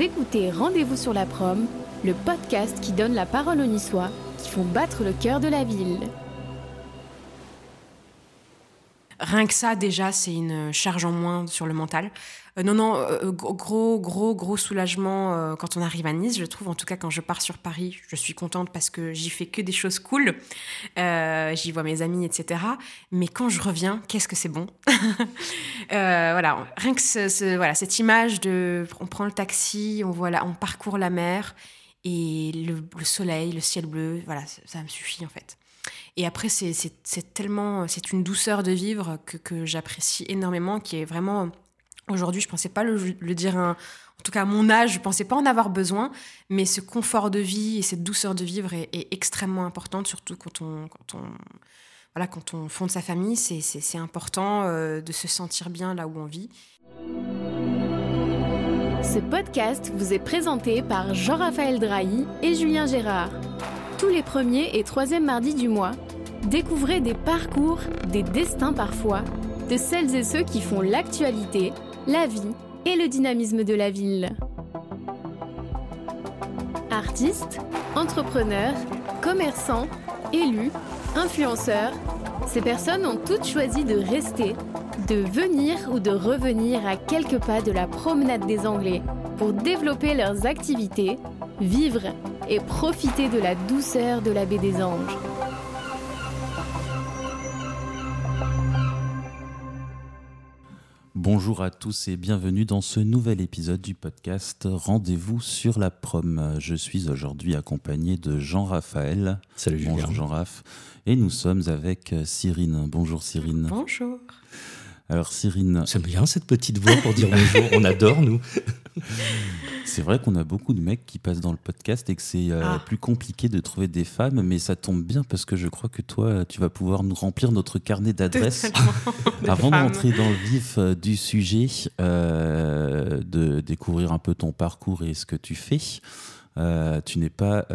Écoutez Rendez-vous sur la prom, le podcast qui donne la parole aux Niçois qui font battre le cœur de la ville. Rien que ça, déjà, c'est une charge en moins sur le mental. Euh, non, non, euh, gros, gros, gros soulagement euh, quand on arrive à Nice, je trouve. En tout cas, quand je pars sur Paris, je suis contente parce que j'y fais que des choses cool. j'y vois mes amis, etc. Mais quand je reviens, qu'est-ce que c'est bon? Voilà, rien que voilà, cette image de... On prend le taxi, on, voit on parcourt la mer et le, soleil, le ciel bleu, voilà, ça me suffit en fait. Et après, c'est tellement, c'est une douceur de vivre que, que j'apprécie énormément, qui est vraiment, aujourd'hui, je pensais pas le, dire, en tout cas à mon âge, je pensais pas en avoir besoin, mais ce confort de vie et cette douceur de vivre est, extrêmement importante, surtout quand on, quand on, voilà, quand on fonde sa famille, c'est important euh, de se sentir bien là où on vit. Ce podcast vous est présenté par Jean-Raphaël Drahi et Julien Gérard tous les premiers et troisièmes mardis du mois, découvrez des parcours, des destins parfois, de celles et ceux qui font l'actualité, la vie et le dynamisme de la ville. Artistes, entrepreneurs, commerçants, élus, influenceurs, ces personnes ont toutes choisi de rester, de venir ou de revenir à quelques pas de la promenade des Anglais pour développer leurs activités, vivre et profiter de la douceur de la baie des Anges. Bonjour à tous et bienvenue dans ce nouvel épisode du podcast Rendez-vous sur la prom. Je suis aujourd'hui accompagné de Jean-Raphaël. Salut Julien. Bonjour Jean-Raph. Et nous sommes avec Cyrine. Bonjour Cyrine. Bonjour. Alors Cyrine... C'est bien cette petite voix pour dire bonjour. On adore nous. C'est vrai qu'on a beaucoup de mecs qui passent dans le podcast et que c'est euh, ah. plus compliqué de trouver des femmes, mais ça tombe bien parce que je crois que toi, tu vas pouvoir nous remplir notre carnet d'adresses. Avant d'entrer dans le vif euh, du sujet, euh, de découvrir un peu ton parcours et ce que tu fais. tu n'es pas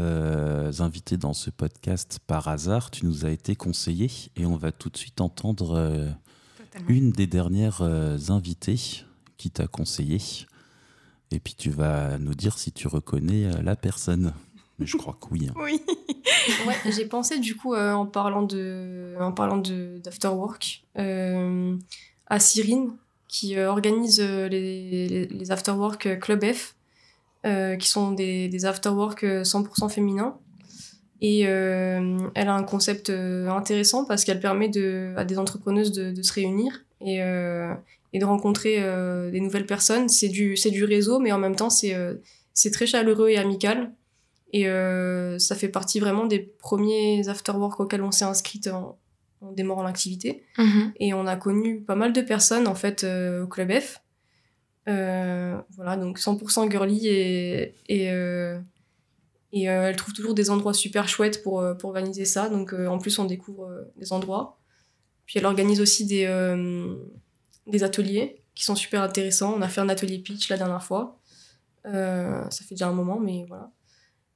invité dans ce podcast par hasard, tu nous as été conseillé et on va tout de suite entendre une des dernières invitées qui t'a conseillé. Et puis tu vas nous dire si tu reconnais euh, la personne. Mais je crois que oui. Hein. Oui. ouais, j'ai pensé du coup euh, en parlant de en parlant de d'afterwork euh, à Cyrine qui organise les, les, afterwork Club F qui sont des, des afterwork 100% féminins et elle a un concept intéressant parce qu'elle permet de, à des entrepreneuses de, de se réunir et, et de rencontrer euh, des nouvelles personnes. C'est du, c'est du réseau, mais en même temps, c'est, euh, c'est très chaleureux et amical. Et euh, ça fait partie vraiment des premiers afterwork auxquels on s'est inscrite en, en démarrant l'activité. Mm-hmm. Et on a connu pas mal de personnes, en fait, au Club F. voilà, donc 100% girly et, et, et elle trouve toujours des endroits super chouettes pour, pour organiser ça. Donc en plus, on découvre des endroits. Puis elle organise aussi des, des ateliers qui sont super intéressants. On a fait un atelier pitch la dernière fois. Euh, ça fait déjà un moment, mais voilà.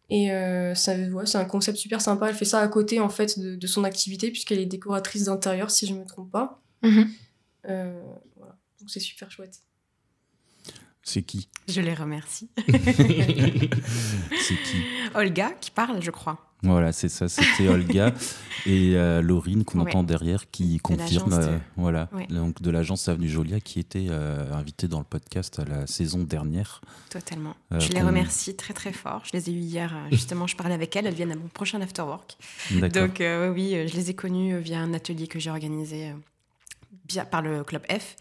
Et euh, ça, c'est un concept super sympa. Elle fait ça à côté en fait de, son activité puisqu'elle est décoratrice d'intérieur, si je me trompe pas. Mhm. Euh, voilà. Donc c'est super chouette. C'est qui Je les remercie. c'est qui Olga qui parle, je crois. Voilà, c'est ça, c'était Olga et euh, Laurine qu'on entend derrière qui confirme, euh, voilà, donc de l'agence Avenue Jolia qui était euh, invitée dans le podcast la saison dernière. Totalement. je les remercie très très fort. Je les ai eues hier, justement, je parlais avec elles, elles viennent à mon prochain afterwork. Donc oui, je les ai connues via un atelier que j'ai organisé par le Club F.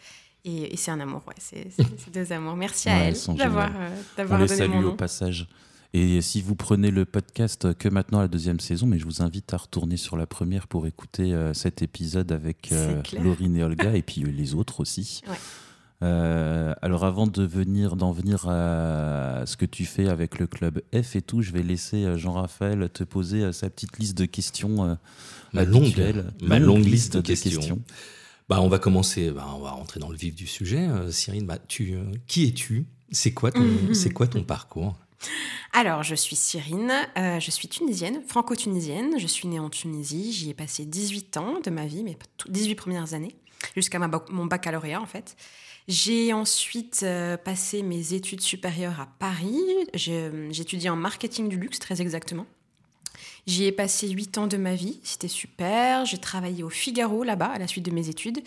Et, c'est un amour, ouais, c'est deux amours. Merci à elles d'avoir d'avoir donné mon nom. au passage. Et si vous prenez le podcast que maintenant la deuxième saison, mais je vous invite à retourner sur la première pour écouter euh, cet épisode avec euh, Laurine et Olga et puis euh, les autres aussi. alors avant de venir d'en venir à ce que tu fais avec le club F et tout, je vais laisser Jean-Raphaël te poser sa petite liste de questions ma longue, ma longue liste de, questions. Bah, on va commencer, bah, on va rentrer dans le vif du sujet. Cyrine, bah, tu, qui es-tu? C'est quoi ton, mhm. c'est quoi ton parcours? Alors, je suis Cyrine, euh, je suis tunisienne, franco-tunisienne. Je suis née en Tunisie, j'y ai passé 18 ans de ma vie, mais 18 premières années. jusqu'à mon baccalauréat en fait. J'ai ensuite euh, passé mes études supérieures à Paris. J'étudiais en marketing du luxe, très exactement. J'y ai passé huit ans de ma vie, c'était super. J'ai travaillé au Figaro là-bas à la suite de mes études.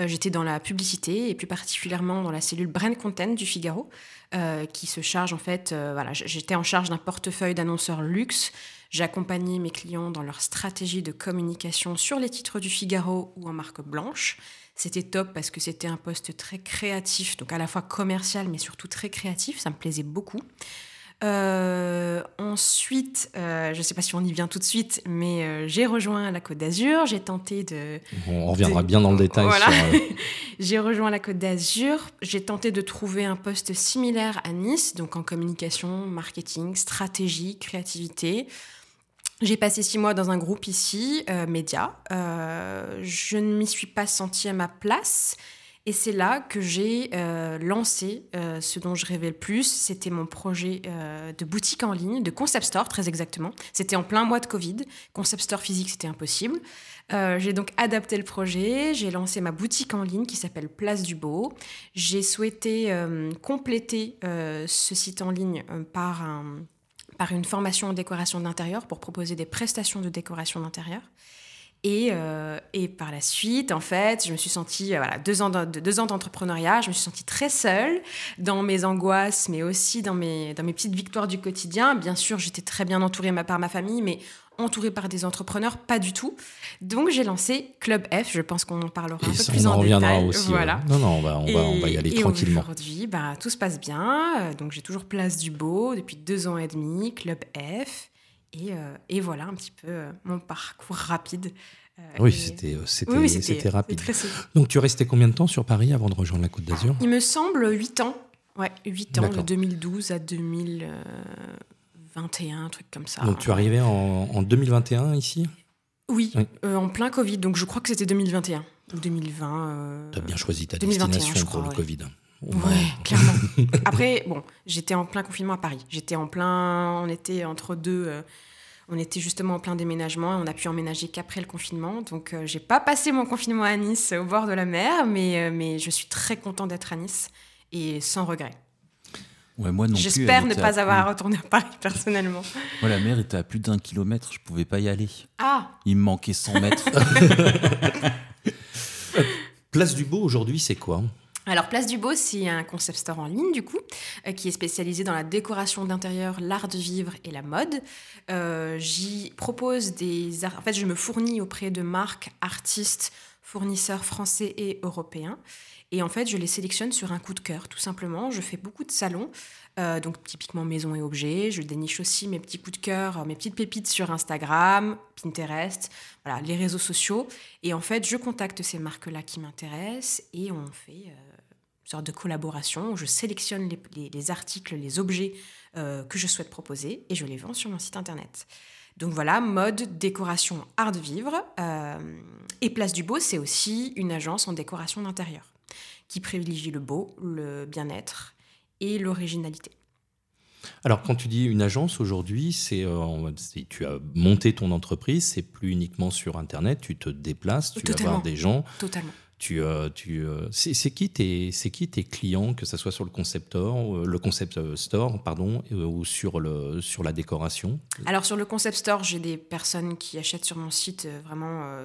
Euh, j'étais dans la publicité et plus particulièrement dans la cellule Brand Content du Figaro, euh, qui se charge en fait. voilà, j'étais en charge d'un portefeuille d'annonceurs luxe. J'accompagnais mes clients dans leur stratégie de communication sur les titres du Figaro ou en marque blanche. C'était top parce que c'était un poste très créatif, donc à la fois commercial mais surtout très créatif, ça me plaisait beaucoup. Euh, ensuite, euh, je ne sais pas si on y vient tout de suite, mais euh, j'ai rejoint la Côte d'Azur. J'ai tenté de. On reviendra bien dans le détail. Voilà. j'ai rejoint la Côte d'Azur. J'ai tenté de trouver un poste similaire à Nice, donc en communication, marketing, stratégie, créativité. J'ai passé six mois dans un groupe ici, média. Je ne m'y suis pas sentie à ma place. Et c'est là que j'ai euh, lancé ce dont je rêvais le plus. C'était mon projet de boutique en ligne, de concept store très exactement. C'était en plein mois de Covid. Concept store physique, c'était impossible. j'ai donc adapté le projet. J'ai lancé ma boutique en ligne qui s'appelle Place du Beau. J'ai souhaité compléter ce site en ligne par par une formation en décoration d'intérieur pour proposer des prestations de décoration d'intérieur. Et, euh, et, par la suite, en fait, je me suis sentie, euh, voilà, deux ans, de, deux ans d'entrepreneuriat, je me suis sentie très seule dans mes angoisses, mais aussi dans mes, dans mes petites victoires du quotidien. Bien sûr, j'étais très bien entourée par ma famille, mais entourée par des entrepreneurs, pas du tout. Donc j'ai lancé Club F, je pense qu'on en parlera un peu plus en, détail. Aussi, voilà. Non, non, on va, on va, on va y aller et tranquillement. Aujourd'hui, bah, tout se passe bien. Euh, donc j'ai toujours Place du Beau depuis deux ans et demi, Club F. Et, euh, et voilà un petit peu euh, mon parcours rapide. oui, c'était c'était rapide. Donc tu restais combien de temps sur Paris avant de rejoindre la Côte d'Azur? Il me semble 8 ans. Ouais, 8 ans, de 2012 à 2000. 21, un truc comme ça. Donc tu arrivais en, en 2021 ici? Oui, euh, en plein Covid, donc je crois que c'était 2021 ou 2020. Euh... Tu as bien choisi ta destination pour le Covid. Ouais, clairement. Après, bon, j'étais en plein confinement à Paris. J'étais en plein. On était entre deux. Euh, on était justement en plein déménagement et on a pu emménager qu'après le confinement. Donc, euh, j'ai pas passé mon confinement à Nice, au bord de la mer, mais, mais je suis très content d'être à Nice et sans regret. J'espère ne pas avoir à retourner à Paris personnellement. Moi, la mer était à plus d'un kilomètre, je pouvais pas y aller. Ah Il me manquait 100 mètres. Place du Beau aujourd'hui, c'est quoi? Alors, Place du Beau, c'est un concept store en ligne, du coup, euh, qui est spécialisé dans la décoration d'intérieur, l'art de vivre et la mode. Euh, j'y propose des... En fait, je me fournis auprès de marques, artistes, fournisseurs français et européens. Et en fait, je les sélectionne sur un coup de cœur, tout simplement. Je fais beaucoup de salons, euh, donc typiquement maison et objets. Je déniche aussi mes petits coups de cœur, mes petites pépites sur Instagram, Pinterest, voilà, les réseaux sociaux. Et en fait, je contacte ces marques-là qui m'intéressent et on fait euh, une sorte de collaboration où je sélectionne les, articles, les objets euh, que je souhaite proposer et je les vends sur mon site internet. Donc voilà, mode, décoration, art de vivre. et Place du Beau, c'est aussi une agence en décoration d'intérieur qui privilégie le beau, le bien-être et l'originalité. Alors, quand tu dis une agence aujourd'hui, c'est euh, tu as monté ton entreprise, c'est plus uniquement sur Internet, tu te déplaces, tu vas voir des gens. Totalement. Tu, euh, tu, euh, c'est qui tes, c'est qui tes clients, que ce soit sur le concept store, le concept store, pardon, ou sur le, sur la décoration? Alors sur le concept store, j'ai des personnes qui achètent sur mon site vraiment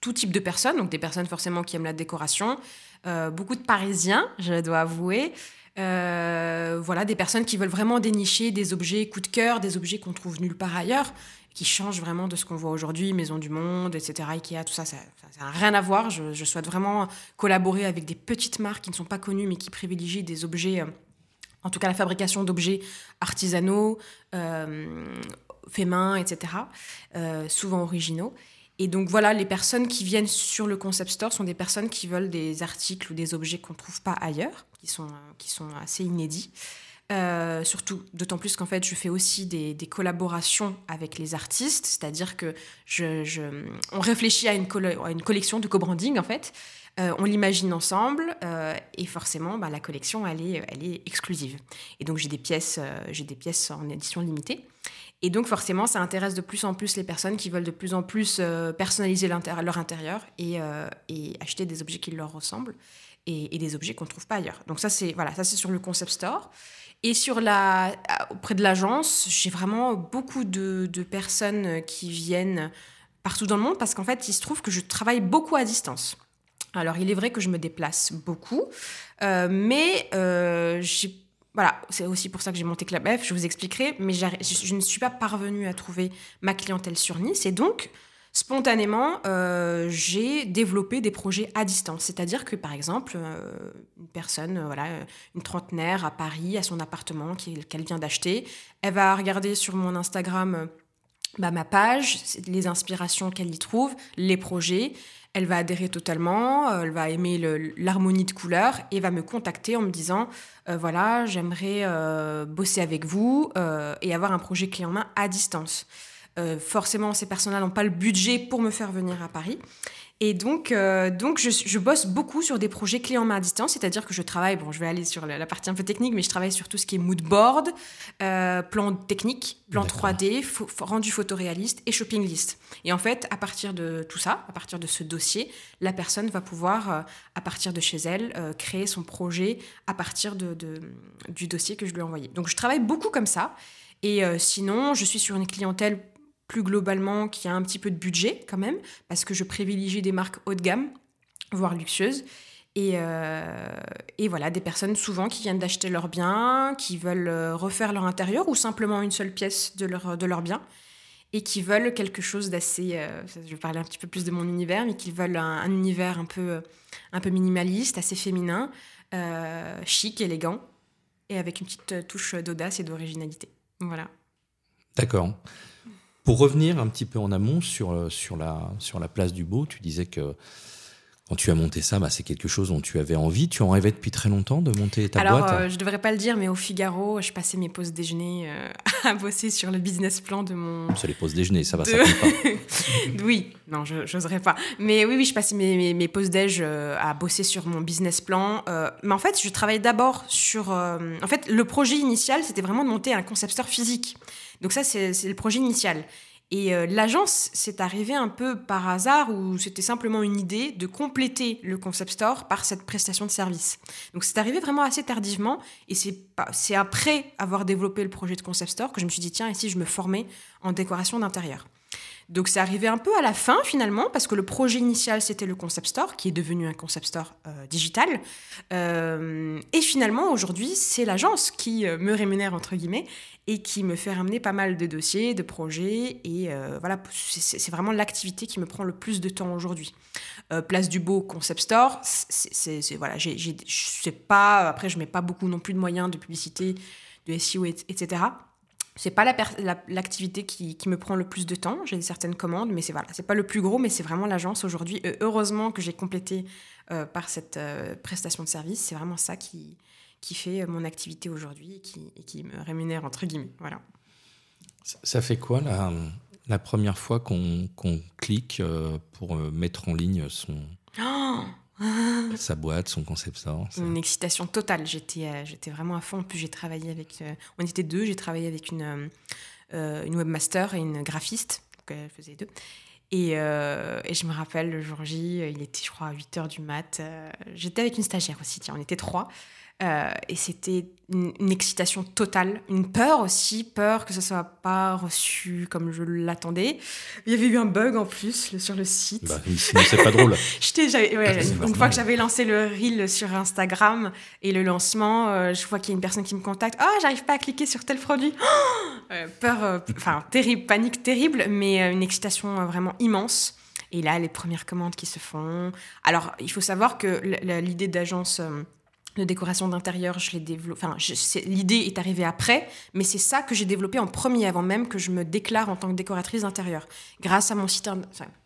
tout type de personnes, donc des personnes forcément qui aiment la décoration, euh, beaucoup de Parisiens, je dois avouer. Euh, voilà, des personnes qui veulent vraiment dénicher des objets coup de cœur, des objets qu'on trouve nulle part ailleurs, qui changent vraiment de ce qu'on voit aujourd'hui, Maison du Monde, etc., Ikea, tout ça, ça n'a rien à voir. Je, souhaite vraiment collaborer avec des petites marques qui ne sont pas connues, mais qui privilégient des objets, euh, en tout cas la fabrication d'objets artisanaux, faits main, etc., souvent originaux. Et donc voilà, les personnes qui viennent sur le concept store sont des personnes qui veulent des articles ou des objets qu'on ne trouve pas ailleurs, qui sont, qui sont assez inédits. Euh, surtout, d'autant plus qu'en fait, je fais aussi des, des collaborations avec les artistes, c'est-à-dire que je, on réfléchit à une, collection de co-branding en fait. Euh, on l'imagine ensemble euh, et forcément, bah, la collection, elle est, elle est exclusive. Et donc, j'ai des j'ai des pièces en édition limitée. Et donc forcément, ça intéresse de plus en plus les personnes qui veulent de plus en plus personnaliser leur intérieur et, acheter des objets qui leur ressemblent et, des objets qu'on ne trouve pas ailleurs. Donc ça, c'est voilà, sur le concept store. Et sur la, auprès de l'agence, j'ai vraiment beaucoup de, personnes qui viennent partout dans le monde parce qu'en fait, il se trouve que je travaille beaucoup à distance. Alors, il est vrai que je me déplace beaucoup, euh, mais euh, voilà, c'est aussi pour ça que j'ai monté Club F, je vous expliquerai, mais je, ne suis pas parvenue à trouver ma clientèle sur Nice, et donc spontanément, euh, j'ai développé des projets à distance. C'est-à-dire que, par exemple, euh, une personne, euh, voilà, une trentenaire à Paris, à son appartement qu'elle vient d'acheter, elle va regarder sur mon Instagram bah, ma page, les inspirations qu'elle y trouve, les projets. Elle va adhérer totalement, elle va aimer l'harmonie de couleurs et va me contacter en me disant voilà, j'aimerais bosser avec vous et avoir un projet clé en main à distance. Euh, forcément, ces personnes-là n'ont pas le budget pour me faire venir à Paris. Et donc, euh, donc je, bosse beaucoup sur des projets clés en main à distance, c'est-à-dire que je travaille, bon, je vais aller sur la, partie un peu technique, mais je travaille sur tout ce qui est mood board, euh, plan technique, plan 3D, rendu photoréaliste et shopping list. Et en fait, à partir de tout ça, à partir de ce dossier, la personne va pouvoir, à partir de chez elle, créer son projet à partir de, du dossier que je lui ai envoyé. Donc, je travaille beaucoup comme ça. Et sinon, je suis sur une clientèle plus globalement qui a un petit peu de budget quand même, parce que je privilégie des marques haut de gamme, voire luxueuses. Et, euh, et voilà, des personnes souvent qui viennent d'acheter leurs biens, qui veulent euh, refaire leur intérieur ou simplement une seule pièce de leur, de leur bien et qui veulent quelque chose d'assez, euh, je vais parler un petit peu plus de mon univers, mais qui veulent un, univers un peu, un peu minimaliste, assez féminin, chic, élégant, et avec une petite touche d'audace et d'originalité. Voilà. D'accord. Pour revenir un petit peu en amont sur, euh, sur, la, sur la place du Beau, tu disais que quand tu as monté ça, bah, c'est quelque chose dont tu avais envie. Tu en rêvais depuis très longtemps de monter ta boîte Alors, euh, je devrais pas le dire, mais au Figaro, je passais mes pauses déjeuner euh, à bosser sur le business plan de mon. C'est les pauses déjeuner, ça va, ça compte pas. oui, non, je n'oserais pas. Mais oui, oui, je passais mes, mes, pauses déj à bosser sur mon business plan. mais en fait, je travaillais d'abord sur. en fait, le projet initial, c'était vraiment de monter un concept store physique. Donc ça, c'est le projet initial. Et euh, l'agence, c'est arrivé un peu par hasard ou c'était simplement une idée de compléter le concept store par cette prestation de service. Donc c'est arrivé vraiment assez tardivement et c'est après avoir développé le projet de concept store que je me suis dit tiens, si je me formais en décoration d'intérieur? Donc c'est arrivé un peu à la fin finalement, parce que le projet initial c'était le concept store, qui est devenu un concept store euh, digital. Euh, et finalement aujourd'hui c'est l'agence qui euh, me rémunère entre guillemets et qui me fait ramener pas mal de dossiers, de projets. Et voilà, c'est vraiment l'activité qui me prend le plus de temps aujourd'hui. Place du Beau Concept Store, c'est voilà, je sais pas, après je mets pas beaucoup non plus de moyens de publicité, de SEO, etc c'est pas l'activité qui, me prend le plus de temps. J'ai certaines commandes, mais c'est voilà, c'est pas le plus gros, mais c'est vraiment l'agence aujourd'hui. heureusement que j'ai complété euh, par cette euh, prestation de service. C'est vraiment ça qui, qui fait mon activité aujourd'hui et qui, qui, me rémunère entre guillemets. Voilà. Ça fait quoi la, la première fois qu'on clique euh, pour mettre en ligne son oh sa boîte, son concept store. Une excitation totale. J'étais, euh, j'étais vraiment à fond. En plus, j'ai travaillé avec. Euh, on était deux. J'ai travaillé avec une, euh, webmaster et une graphiste. Donc, elle faisait deux. Et, et, je me rappelle le jour J, il était, je crois, à 8 h du mat. j'étais avec une stagiaire aussi, tiens, on était trois. Euh, et c'était une, excitation totale, une peur aussi, peur que ça soit pas reçu comme je l'attendais. Il y avait eu un bug en plus sur le site. Bah, c'est pas drôle. une, fois que j'avais lancé le reel sur Instagram et le lancement, euh, je vois qu'il y a une personne qui me contacte. Oh, j'arrive pas à cliquer sur tel produit. Euh, peur, enfin terrible, panique terrible, mais une excitation vraiment immense. Et là, les premières commandes qui se font. Alors, il faut savoir que l'idée d'agence de décoration d'intérieur, je l'ai développé. Enfin, l'idée est arrivée après, mais c'est ça que j'ai développé en premier, avant même que je me déclare en tant que décoratrice d'intérieur, grâce à mon site,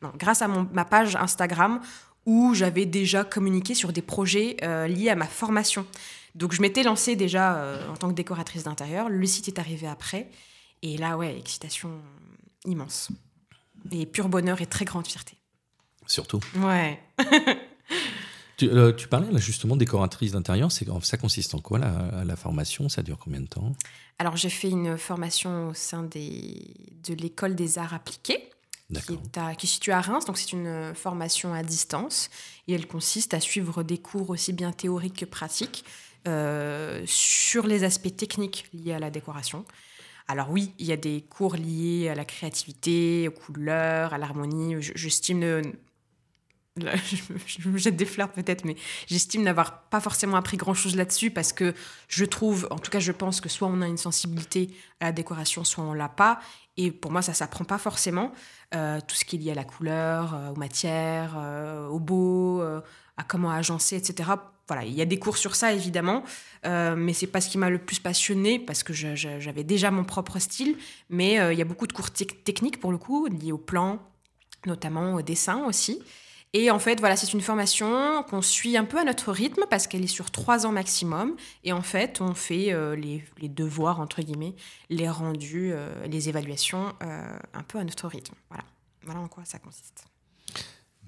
non, grâce à mon, ma page Instagram où j'avais déjà communiqué sur des projets euh, liés à ma formation. Donc je m'étais lancée déjà euh, en tant que décoratrice d'intérieur. Le site est arrivé après, et là, ouais, excitation immense et pur bonheur et très grande fierté. Surtout. Ouais. Tu, euh, tu, parlais là justement décoratrice d'intérieur, ça consiste en quoi la, la formation? Ça dure combien de temps? Alors j'ai fait une formation au sein des, de l'école des arts appliqués. Qui est, à, qui est située à Reims, donc c'est une formation à distance et elle consiste à suivre des cours aussi bien théoriques que pratiques euh, sur les aspects techniques liés à la décoration. Alors oui, il y a des cours liés à la créativité, aux couleurs, à l'harmonie. J'estime je me jette des fleurs peut-être, mais j'estime n'avoir pas forcément appris grand-chose là-dessus parce que je trouve, en tout cas je pense que soit on a une sensibilité à la décoration, soit on l'a pas. Et pour moi, ça s'apprend pas forcément. Euh, tout ce qui est lié à la couleur, euh, aux matières, euh, au beau, à comment agencer, etc. Voilà, il y a des cours sur ça évidemment, mais c'est pas ce qui m'a le plus passionné parce que j'avais déjà mon propre style. Mais il y a beaucoup de cours techniques pour le coup, liés au plan, notamment au dessin aussi. Et en fait, voilà, c'est une formation qu'on suit un peu à notre rythme parce qu'elle est sur trois ans maximum. Et en fait, on fait euh, les, devoirs, entre guillemets, les rendus, euh, les évaluations euh, un peu à notre rythme. Voilà. voilà en quoi ça consiste.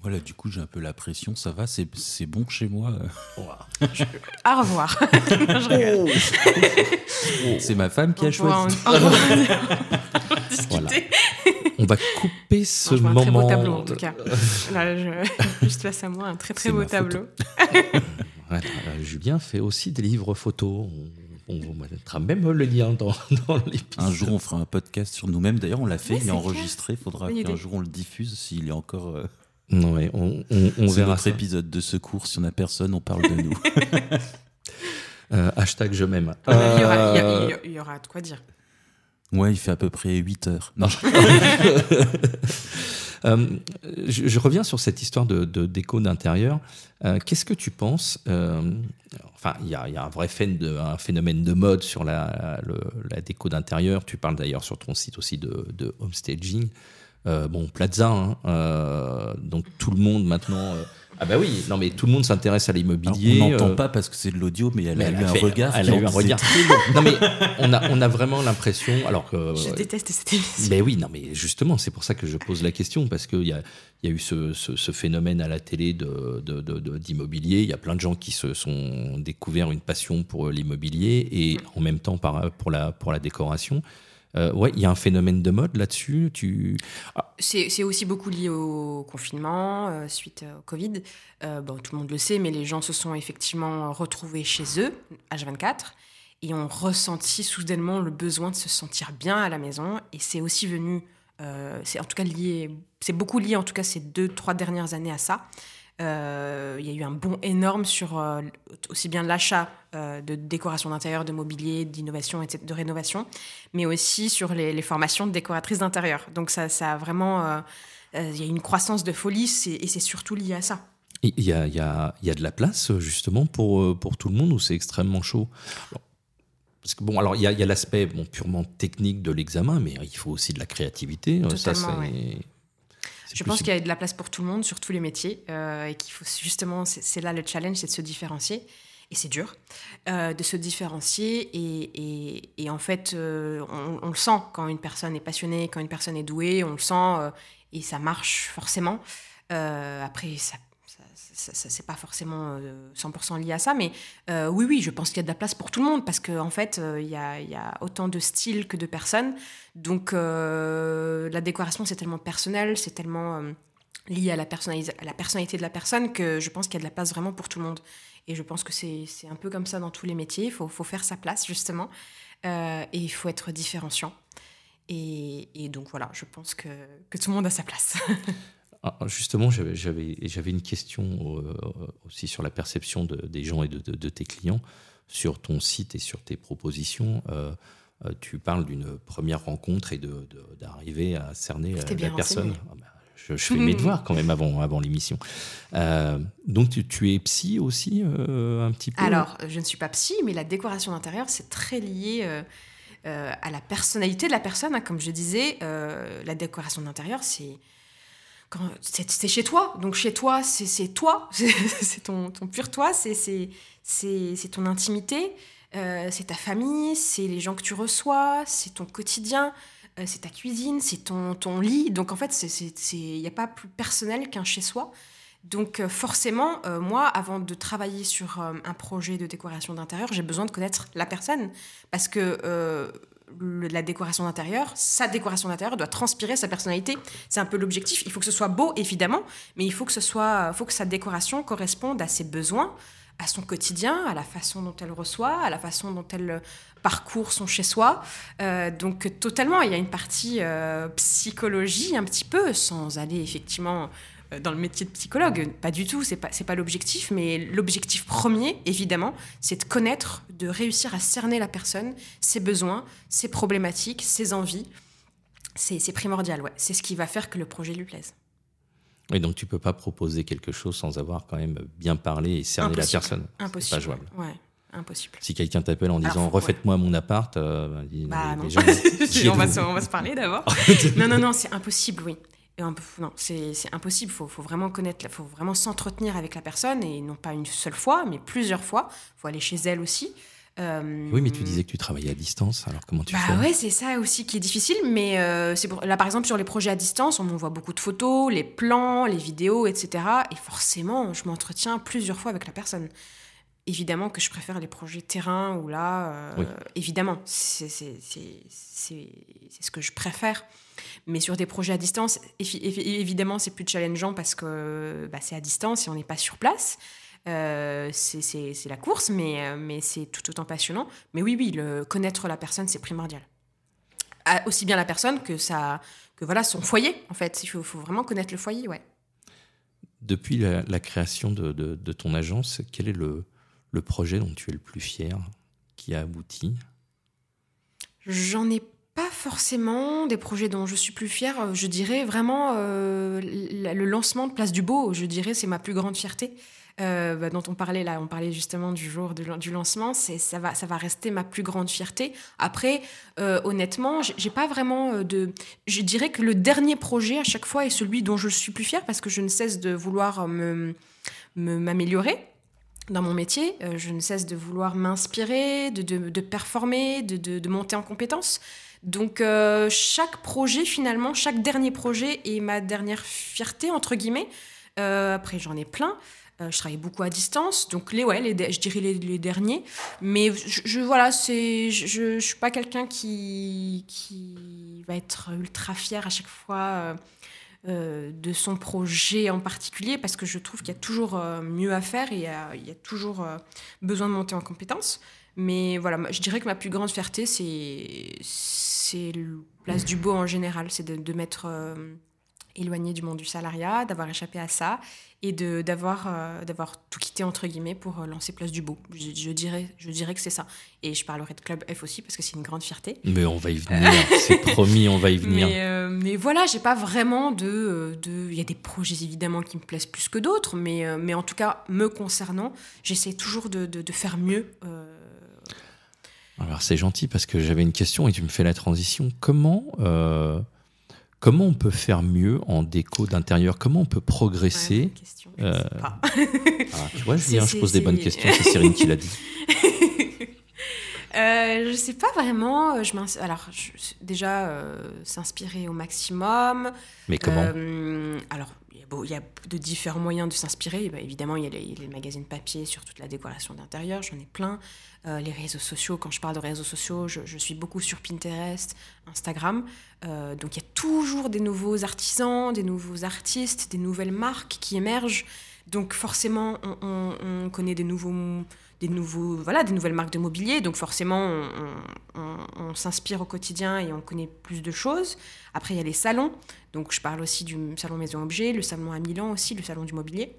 Voilà, du coup, j'ai un peu la pression. Ça va, c'est bon chez moi. Au revoir. c'est ma femme qui a choisi. on va couper ce moment. Un très beau tableau en tout cas. Là, je... juste face à moi, un très très beau tableau. Julien fait aussi des livres photos. On, vous mettra même le lien dans, dans l'épisode. Un jour, on fera un podcast sur nous-mêmes. D'ailleurs, on l'a fait, il est, enregistré. Il faudra qu'un jour on le diffuse s'il est encore. Euh... Non, ouais, on, on, on verra. notre épisode de secours. Si on a personne, on parle de nous. euh, hashtag je m'aime. Il, y aura, il, y a, il y aura de quoi dire. Ouais, il fait à peu près 8 heures. Non. euh, je, je, reviens sur cette histoire de, de déco d'intérieur. Euh, Qu'est-ce que tu penses euh, Enfin, il y, y a, un vrai de, un phénomène de mode sur la, le, la déco d'intérieur. Tu parles d'ailleurs sur ton site aussi de, de homestaging. Euh, bon, Plaza, hein, euh, donc tout le monde maintenant euh, ah bah oui, non mais tout le monde s'intéresse à l'immobilier. On n'entend euh, pas parce que c'est de l'audio, mais elle a eu un regard. Elle a eu un regard. non mais on a, on a vraiment l'impression, alors que. Je déteste cette émission. Mais oui, non mais justement, c'est pour ça que je pose la question parce qu'il y a, il y a eu ce, ce, phénomène à la télé de, d'immobilier. il y a plein de gens qui se sont découverts une passion pour l'immobilier et mm. en même temps pour la, pour la décoration. Euh, ouais, il y a un phénomène de mode là-dessus. Tu... C'est aussi beaucoup lié au confinement euh, suite au Covid. Euh, bon, tout le monde le sait, mais les gens se sont effectivement retrouvés chez eux, H24, et ont ressenti soudainement le besoin de se sentir bien à la maison. Et c'est aussi venu, c'est en tout cas lié, c'est beaucoup lié en tout cas ces deux, trois dernières années à ça. Euh, il y a eu un bond énorme sur euh, aussi bien l'achat euh, de décoration d'intérieur, de mobilier, d'innovation, de rénovation, mais aussi sur les, formations de décoratrices d'intérieur. Donc ça, ça a vraiment... Il y a une croissance de folie et c'est surtout lié à ça. Il y a, y, a, y a, de la place justement pour, pour tout le monde ou c'est extrêmement chaud? Parce que bon, alors il y a, a l'aspect bon, purement technique de l'examen, mais il faut aussi de la créativité. ça, je pense qu'il y a de la place pour tout le monde, sur tous les métiers, euh, et qu'il faut justement, c'est là le challenge, c'est de se différencier. Et c'est dur euh, de se différencier. Et, et, en fait, euh, on, le sent quand une personne est passionnée, quand une personne est douée, on le sent et ça marche forcément. après, ça ça, c'est pas forcément 100% euh, lié à ça, mais euh, oui, oui, je pense qu'il y a de la place pour tout le monde parce qu'en en fait, euh, il y, a, autant de styles que de personnes. Donc, la décoration, c'est tellement personnel, c'est tellement lié à la, personnalité de la personne que je pense qu'il y a de la place vraiment pour tout le monde. Et je pense que c'est un peu comme ça dans tous les métiers. Il faut, faire sa place, justement. et il faut être différenciant. Et, donc voilà, je pense que tout le monde a sa place. Ah, justement, j'avais une question euh, aussi sur la perception des gens et de, tes clients. Sur ton site et sur tes propositions, euh, euh, tu parles d'une première rencontre et d'arriver à cerner la personne. Ah bah, je, fais mes devoirs quand même avant, avant l'émission. donc, tu, es psy aussi, un petit peu? Alors, je ne suis pas psy, mais la décoration d'intérieur, c'est très lié à la personnalité de la personne. Hein. Comme je disais, la décoration d'intérieur, c'est c'est chez toi. Donc chez toi, c'est toi, c'est ton, ton, pur toi, c'est ton intimité, euh, c'est ta famille, c'est les gens que tu reçois, c'est ton quotidien, euh, c'est ta cuisine, c'est ton, ton lit. Donc en fait, il n'y a pas plus personnel qu'un chez soi. Donc euh, forcément, moi, avant de travailler sur un projet de décoration d'intérieur, j'ai besoin de connaître la personne. Parce que la décoration d'intérieur, sa décoration d'intérieur doit transpirer sa personnalité. C'est un peu l'objectif. Il faut que ce soit beau, évidemment, mais il faut que ce soit, faut que sa décoration corresponde à ses besoins, à son quotidien, à la façon dont elle reçoit, à la façon dont elle parcourt son chez-soi. donc totalement, il y a une partie psychologie un petit peu, sans aller effectivement euh, dans le métier de psychologue. Pas du tout, c'est pas, pas l'objectif, mais l'objectif premier, évidemment, c'est de connaître, de réussir à cerner la personne, ses besoins, ses problématiques, ses envies. C'est primordial, ouais. C'est ce qui va faire que le projet lui plaise. Et donc tu peux pas proposer quelque chose sans avoir quand même bien parlé et cerné la personne. Impossible. C'est pas jouable. Ouais. Impossible. Si quelqu'un t'appelle en disant refaites-moi mon appart, euh, bah, non. on, va se, on va se parler d'abord. non, non, non, c'est impossible, oui non, c'est impossible. Il faut, faut, vraiment connaître, faut vraiment s'entretenir avec la personne et non pas une seule fois, mais plusieurs fois. Il faut aller chez elle aussi. Euh, oui, mais tu disais que tu travaillais à distance, alors comment tu bah fais? Ouais, c'est ça aussi qui est difficile, mais euh, c'est là par exemple sur les projets à distance, on voit beaucoup de photos, les plans, les vidéos, etc. Et forcément, je m'entretiens plusieurs fois avec la personne. Évidemment que je préfère les projets terrain où là, euh, évidemment, c'est ce que je préfère. Mais sur des projets à distance, évidemment, c'est plus challengeant parce que bah, c'est à distance et on n'est pas sur place. Euh, c'est la course, mais, mais c'est tout autant passionnant. Mais oui, oui, le, connaître la personne, c'est primordial. aussi bien la personne que, ça, que voilà, son foyer, en fait. Il faut, faut vraiment connaître le foyer, ouais. Depuis la, création de, de, ton agence, quel est le, le projet dont tu es le plus fier, qui a abouti J'en ai pas forcément des projets dont je suis plus fière. Euh, je dirais vraiment euh, le lancement de Place du Beau. Je dirais c'est ma plus grande fierté. Euh, bah, dont on parlait là, on parlait justement du jour du lancement, ça va, ça va rester ma plus grande fierté. Après, honnêtement, j'ai pas vraiment de, je dirais que le dernier projet à chaque fois est celui dont je suis plus fière parce que je ne cesse de vouloir me m'améliorer dans mon métier. je ne cesse de vouloir m'inspirer, de, de, performer, de, de, monter en compétences. Donc euh, chaque projet finalement, chaque dernier projet est ma dernière fierté entre guillemets. Euh, après j'en ai plein. Euh, je travaille beaucoup à distance, donc les ouais, les, je dirais les, derniers. Mais je, voilà, je, je, suis pas quelqu'un qui qui va être ultra fier à chaque fois. De son projet en particulier parce que je trouve qu'il y a toujours mieux à faire et il y a toujours besoin de monter en compétences. Mais voilà, je dirais que ma plus grande fierté, c'est place du beau en général, c'est de, m'être euh, éloigné du monde du salariat, d'avoir échappé à ça et d'avoir euh, d'avoir tout quitté entre guillemets pour euh, lancer Place du Beau. Je, dirais, je dirais que c'est ça. Et je parlerai de Club F aussi parce que c'est une grande fierté. Mais on va y venir, c'est promis, on va y venir. Mais, mais voilà, j'ai pas vraiment de. Il y a des projets évidemment qui me plaisent plus que d'autres, mais, mais en tout cas, me concernant, j'essaie toujours de, de, faire mieux. Alors c'est gentil parce que j'avais une question et tu me fais la transition. Comment, euh, comment on peut faire mieux en déco d'intérieur? Comment on peut progresser question, euh, ah, Tu vois, Julien, je pose des bonnes questions. C'est Cyrine qui l'a dit. Euh, je sais pas vraiment. Je alors, déjà, euh, s'inspirer au maximum. Mais comment? Alors, il y a de différents moyens de s'inspirer. Bah, évidemment, il y, a les, magazines papier sur toute la décoration d'intérieur, j'en ai plein. Euh, les réseaux sociaux, quand je parle de réseaux sociaux, je, suis beaucoup sur Pinterest, Instagram. Euh, donc il y a toujours des nouveaux artisans, des nouveaux artistes, des nouvelles marques qui émergent. Donc forcément, on, connaît des nouveaux, des nouveaux, voilà, des nouvelles marques de mobilier. Donc forcément, on, s'inspire au quotidien et on connaît plus de choses. Après, il y a les salons. Donc je parle aussi du salon Maison Objet, le salon à Milan aussi, le salon du mobilier.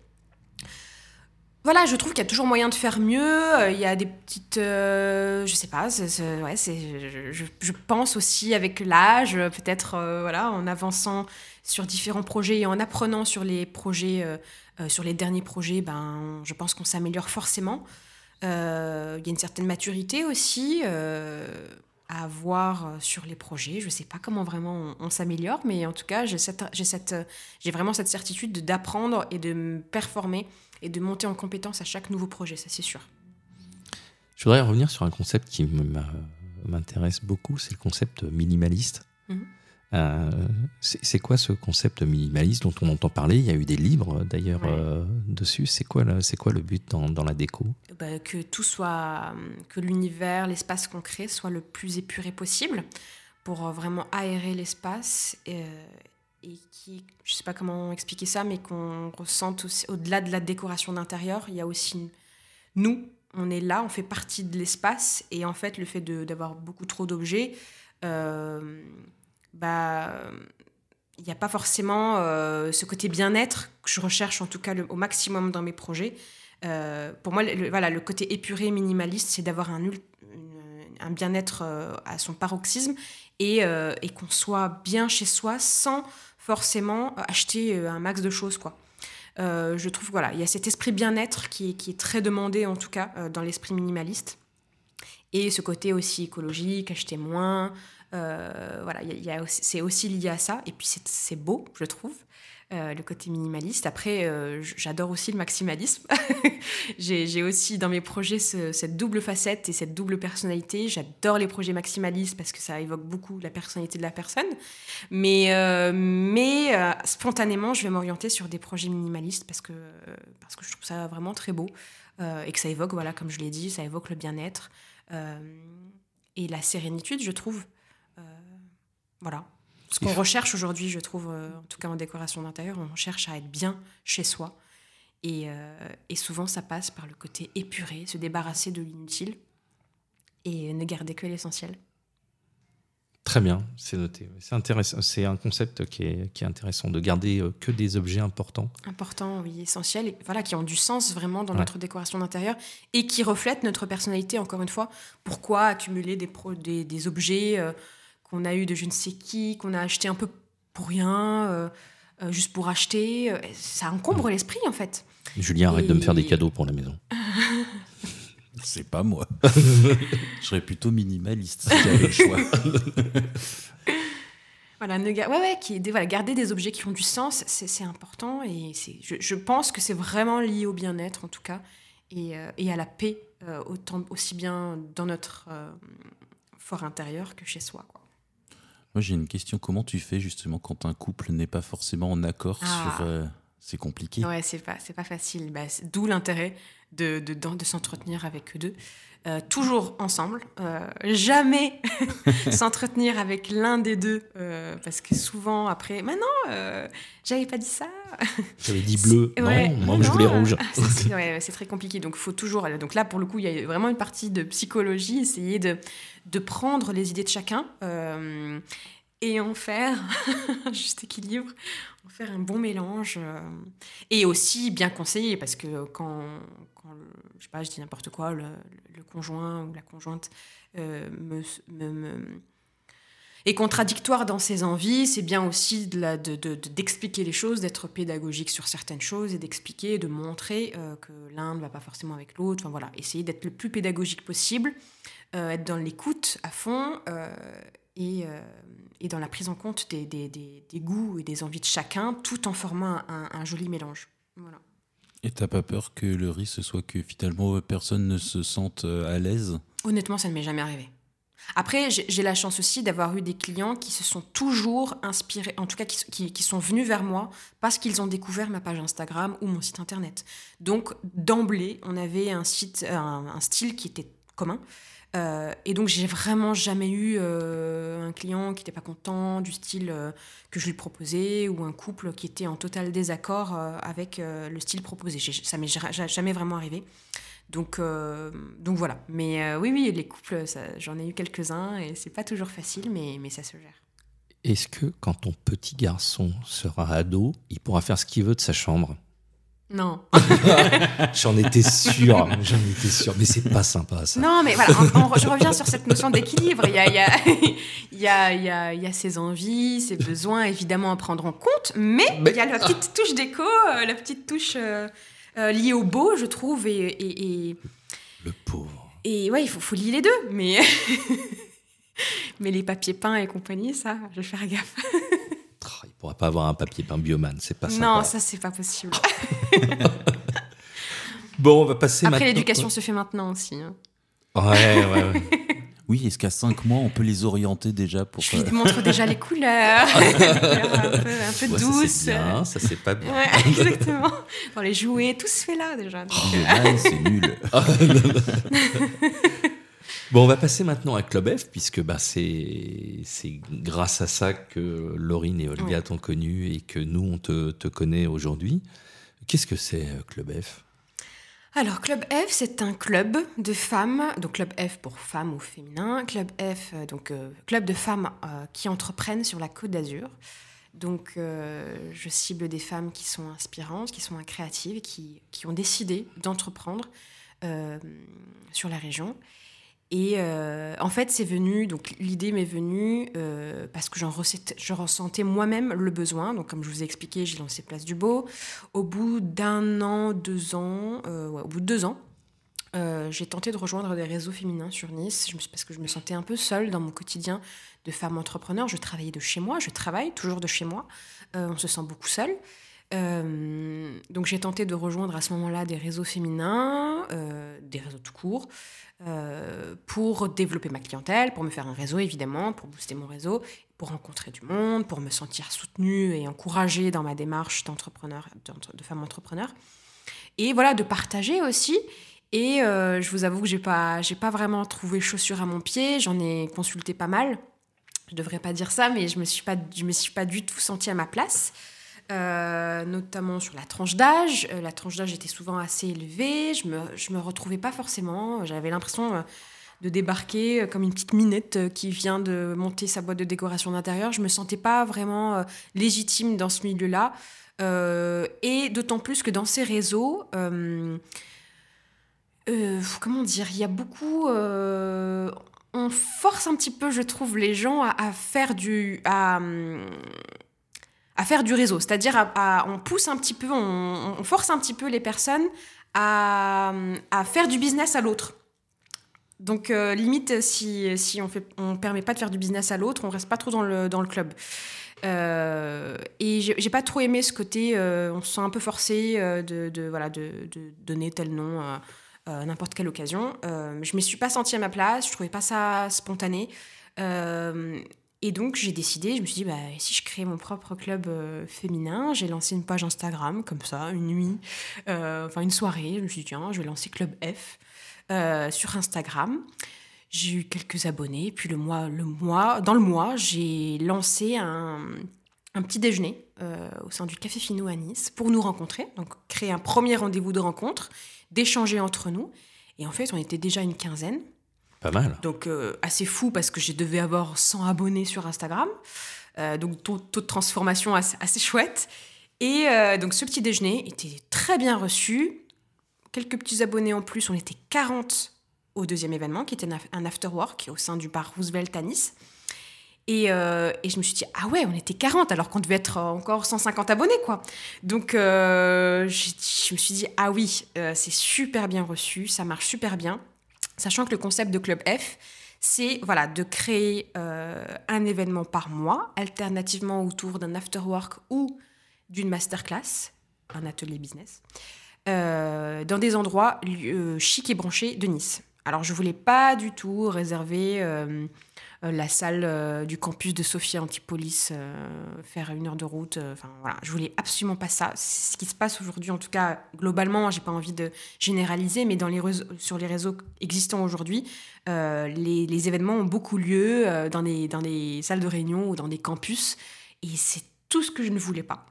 Voilà, je trouve qu'il y a toujours moyen de faire mieux. Euh, il y a des petites, euh, je sais pas, ouais, je, pense aussi avec l'âge, peut-être, euh, voilà, en avançant sur différents projets et en apprenant sur les projets, sur les derniers projets, ben, je pense qu'on s'améliore forcément. Il y a une certaine maturité aussi à avoir sur les projets. Je ne sais pas comment vraiment on, s'améliore, mais en tout cas, j'ai, cette, j'ai, cette, j'ai vraiment cette certitude d'apprendre et de me performer et de monter en compétence à chaque nouveau projet, ça c'est sûr. Je voudrais revenir sur un concept qui m'intéresse beaucoup, c'est le concept minimaliste. Mhm. Euh, c'est quoi ce concept minimaliste dont on entend parler? Il y a eu des livres d'ailleurs euh, dessus. C'est quoi, quoi le but dans, dans la déco? Bah, Que tout soit, que l'univers, l'espace qu'on crée soit le plus épuré possible pour vraiment aérer l'espace et, et qui, je sais pas comment expliquer ça, mais qu'on ressente au-delà de la décoration d'intérieur, il y a aussi nous, on est là, on fait partie de l'espace et en fait le fait d'avoir beaucoup trop d'objets. Euh, bah, il n'y a pas forcément euh, ce côté bien-être que je recherche en tout cas au maximum dans mes projets. Euh, pour moi, le, voilà, le côté épuré, minimaliste, c'est d'avoir un, un bien-être euh, à son paroxysme et, et qu'on soit bien chez soi sans forcément acheter un max de choses. quoi. je trouve voilà, il y a cet esprit bien-être qui, qui, est très demandé en tout cas dans l'esprit minimaliste. Et ce côté aussi écologique, acheter moins, euh, voilà, c'est aussi lié à ça. Et puis c'est beau, je trouve. Euh, le côté minimaliste. Après, euh, j'adore aussi le maximalisme. j'ai aussi dans mes projets cette double facette et cette double personnalité. J'adore les projets maximalistes parce que ça évoque beaucoup la personnalité de la personne. Mais, mais spontanément, je vais m'orienter sur des projets minimalistes parce que, parce que je trouve ça vraiment très beau et que ça évoque, voilà, comme je l'ai dit, ça évoque le bien-être et la sérénitude, je trouve. Voilà. Ce qu'on recherche aujourd'hui, je trouve, euh, en tout cas en décoration d'intérieur, on cherche à être bien chez soi. Et, euh, et, souvent, ça passe par le côté épuré, se débarrasser de l'inutile et ne garder que l'essentiel. Très bien, c'est noté. C'est intéressant. C'est un concept qui est, qui est, intéressant de garder euh, que des objets importants. Importants, oui, essentiels, et voilà, qui ont du sens vraiment dans notre décoration d'intérieur et qui reflètent notre personnalité. Encore une fois, pourquoi accumuler des, des, des objets qu'on a eu de je ne sais qui, qu'on a acheté un peu pour rien, euh, euh, juste pour acheter. Euh, ça encombre l'esprit, en fait. Julien, arrête de me faire des cadeaux pour la maison. C'est pas moi. je serais plutôt minimaliste si j'avais le choix. voilà, ne, ouais, ouais, qui, voilà, garder des objets qui ont du sens, c'est important. Et je, je pense que c'est vraiment lié au bien-être, en tout cas, et, et à la paix, autant, aussi bien dans notre fort intérieur que chez soi. Quoi. Moi, j'ai une question. Comment tu fais justement quand un couple n'est pas forcément en accord ah. sur. Euh, c'est compliqué. Ouais, c'est pas, c'est pas facile. Bah, D'où l'intérêt de, de, de, s'entretenir avec eux deux. Euh, toujours ensemble, euh, jamais s'entretenir avec l'un des deux, parce que souvent après, mais non, j'avais pas dit ça. J'avais dit bleu, non, moi je voulais rouge. c'est très compliqué, donc faut toujours. Donc là, pour le coup, il y a vraiment une partie de psychologie, essayer de de prendre les idées de chacun euh, et en faire, juste équilibre, en faire un bon mélange. Euh, et aussi bien conseiller, parce que quand je sais pas, je dis n'importe quoi, le, conjoint ou la conjointe euh, est contradictoire dans ses envies, c'est bien aussi d'expliquer de, de, les choses, d'être pédagogique sur certaines choses et d'expliquer, de montrer que l'un ne va pas forcément avec l'autre. Enfin voilà, essayer d'être le plus pédagogique possible euh, être dans l'écoute à fond euh, et, euh, dans la prise en compte des, goûts et des envies de chacun, tout en formant un, joli mélange. Voilà. Et t'as pas peur que le risque soit que finalement personne ne se sente à l'aise? Honnêtement, ça ne m'est jamais arrivé. Après, j'ai la chance aussi d'avoir eu des clients qui se sont toujours inspirés, en tout cas qui, qui, sont venus vers moi parce qu'ils ont découvert ma page Instagram ou mon site internet. Donc, d'emblée, on avait un, site, un style qui était commun. Euh, et donc, j'ai vraiment jamais eu euh, un client qui n'était pas content du style euh, que je lui proposais ou un couple qui était en total désaccord avec le style proposé. Ça m'est jamais vraiment arrivé. Donc, donc voilà. Mais oui, oui, les couples, j'en ai eu quelques-uns et c'est pas toujours facile, mais, mais ça se gère. Est-ce que quand ton petit garçon sera ado, il pourra faire ce qu'il veut de sa chambre? Non. J'en étais sûr, j'en étais sûr, mais c'est pas sympa ça. Non, mais voilà, je reviens sur cette notion d'équilibre. Il y a, il y, a, il y, a, il y a ses envies, ses besoins évidemment à prendre en compte, mais, il y a la petite touche déco, euh, la petite touche euh, euh, liée au beau, je trouve. Et, et, Le pauvre. Et ouais, il faut, faut lier les deux, mais, mais les papiers peints et compagnie, ça, je vais faire gaffe. Il pourra pas avoir un papier peint bioman, c'est pas ça. Non, ça c'est pas possible. bon, on va passer Après, l'éducation se fait maintenant aussi. Hein. Ouais, ouais, ouais. Oui, est-ce qu'à 5 mois, on peut les orienter déjà pour... Je lui montre déjà les couleurs, un peu, un peu douces. Ça, c'est bien, ça, c'est pas bien. Ouais, exactement. Dans les jouets, tout se fait là, déjà. Donc, oh, c'est nul. Bon, on va passer maintenant à Club F, puisque bah, c'est grâce à ça que Laurine et Olga t'ont connu et que nous, on te, te connaît aujourd'hui. Qu'est-ce que c'est euh, Club F? Alors, Club F, c'est un club de femmes, donc Club F pour femmes ou féminin, Club F, euh, donc euh, club de femmes qui entreprennent sur la Côte d'Azur. Donc, je cible des femmes qui sont inspirantes, qui sont créatives, qui, qui ont décidé d'entreprendre sur la région. Et euh, en fait, c'est venu, donc l'idée m'est venue euh, parce que j'en je ressentais moi-même le besoin. Donc, comme je vous ai expliqué, j'ai lancé Place du Beau. Au bout d'un an, deux ans, euh, au bout de deux ans, j'ai tenté de rejoindre des réseaux féminins sur Nice parce que je me sentais un peu seule dans mon quotidien de femme entrepreneur. Je travaillais de chez moi, je travaille toujours de chez moi. on se sent beaucoup seule. donc j'ai tenté de rejoindre à ce moment-là des réseaux féminins, des réseaux de cours. Euh, pour développer ma clientèle, pour me faire un réseau évidemment, pour booster mon réseau, pour rencontrer du monde, pour me sentir soutenue et encouragée dans ma démarche d'entrepreneur, de femme entrepreneur. Et voilà, de partager aussi. Et euh, je vous avoue que j'ai pas, j'ai pas vraiment trouvé chaussure à mon pied. J'en ai consulté pas mal. Je devrais pas dire ça, mais je me me suis pas du tout sentie à ma place. Euh, notamment sur la tranche d'âge. Euh, la tranche d'âge était souvent assez élevée, je me, je me retrouvais pas forcément, j'avais l'impression euh, de débarquer comme une petite minette qui vient de monter sa boîte de décoration d'intérieur. Je me sentais pas vraiment légitime dans ce milieu-là. et d'autant plus que dans ces réseaux, comment dire, il y a beaucoup on force un petit peu, je trouve, les gens à, à faire du. À, à faire du réseau. C'est-à-dire, on pousse un petit peu, on, force un petit peu les personnes à, faire du business à l'autre. Donc, euh, limite, si, on ne on permet pas de faire du business à l'autre, on reste pas trop dans le, club. Euh, et j'ai pas trop aimé ce côté, euh, on se sent un peu forcé de, donner tel nom à n'importe quelle occasion. je me suis pas sentie à ma place, je trouvais pas ça spontané. Et donc j'ai décidé, je me suis dit, bah, si je crée mon propre club euh, féminin, j'ai lancé une page Instagram comme ça, une nuit, euh, enfin une soirée, je me suis dit, tiens, je vais lancer Club F euh, sur Instagram. J'ai eu quelques abonnés, puis le mois, le mois, dans le mois, j'ai lancé un, un, petit déjeuner au sein du Café Finot à Nice pour nous rencontrer, donc créer un premier rendez-vous de rencontre, d'échanger entre nous. Et en fait, on était déjà une quinzaine. Donc, euh, assez fou parce que je devais avoir 100 abonnés sur Instagram. Euh, donc, taux, de transformation assez, chouette. Et euh, donc, ce petit déjeuner était très bien reçu. Quelques petits abonnés en plus. On était 40 au deuxième événement, qui était un after work au sein du bar Roosevelt à Nice. Et, je me suis dit, ah ouais, on était 40 alors qu'on devait être encore 150 abonnés, quoi. Donc, je, me suis dit, ah oui, c'est super bien reçu, ça marche super bien. Sachant que le concept de Club F, c'est voilà, de créer euh, un événement par mois, alternativement autour d'un after-work ou d'une masterclass, un atelier business, euh, dans des endroits euh, chics et branchés de Nice. Alors, je ne voulais pas du tout réserver la salle euh, du campus de Sophia Antipolis, euh, faire une heure de route. Enfin voilà, je voulais absolument pas ça. Ce qui se passe aujourd'hui, en tout cas globalement. J'ai pas envie de généraliser, mais dans les sur les réseaux existants aujourd'hui, les, les, événements ont beaucoup lieu dans des dans des salles de réunion ou dans des campus, et c'est tout ce que je ne voulais pas.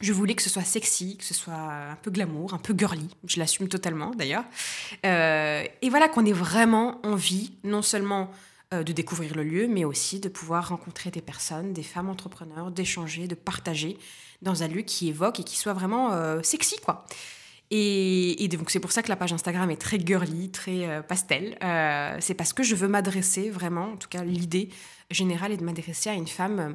Je voulais que ce soit sexy, que ce soit un peu glamour, un peu girly. Je l'assume totalement d'ailleurs. et voilà qu'on ait vraiment envie, non seulement euh, de découvrir le lieu, mais aussi de pouvoir rencontrer des personnes, des femmes entrepreneurs, d'échanger, de partager dans un lieu qui évoque et qui soit vraiment euh, sexy, quoi. Et, donc c'est pour ça que la page Instagram est très girly, très euh, pastel. c'est parce que je veux m'adresser vraiment, en tout cas l'idée générale est de m'adresser à une femme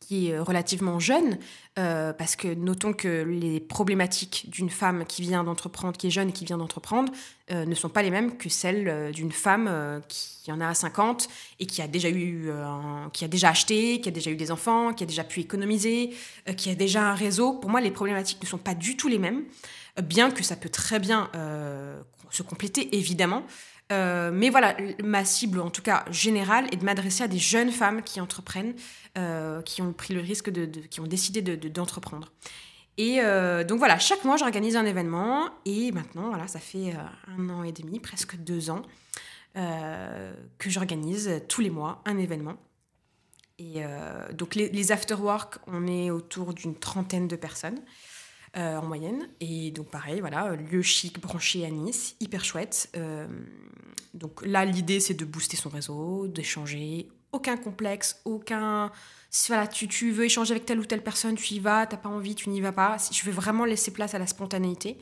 qui est relativement jeune, euh, parce que notons que les problématiques d'une femme qui vient d'entreprendre, qui est jeune et qui vient d'entreprendre, euh, ne sont pas les mêmes que celles euh, d'une femme qui en a 50 et qui a déjà eu, qui a déjà acheté, qui a déjà eu des enfants, qui a déjà pu économiser, qui a déjà un réseau. Pour moi, les problématiques ne sont pas du tout les mêmes. bien que ça peut très bien se compléter, évidemment. Mais voilà, ma cible, en tout cas générale, est de m'adresser à des jeunes femmes qui entreprennent, qui ont pris le risque de, qui ont décidé d'entreprendre. Et donc voilà, chaque mois, j'organise un événement. Et maintenant, voilà, ça fait un an et demi, presque deux ans, que j'organise tous les mois un événement. Et euh, donc les, les after-work, on est autour d'une trentaine de personnes euh, en moyenne. Et donc pareil, voilà, lieu chic, branché à Nice, hyper chouette. Euh, donc là, l'idée, c'est de booster son réseau, d'échanger. Aucun complexe, aucun... Si voilà, tu, tu, veux échanger avec telle ou telle personne, tu y vas, t'as pas envie, tu n'y vas pas. Je veux vraiment laisser place à la spontanéité.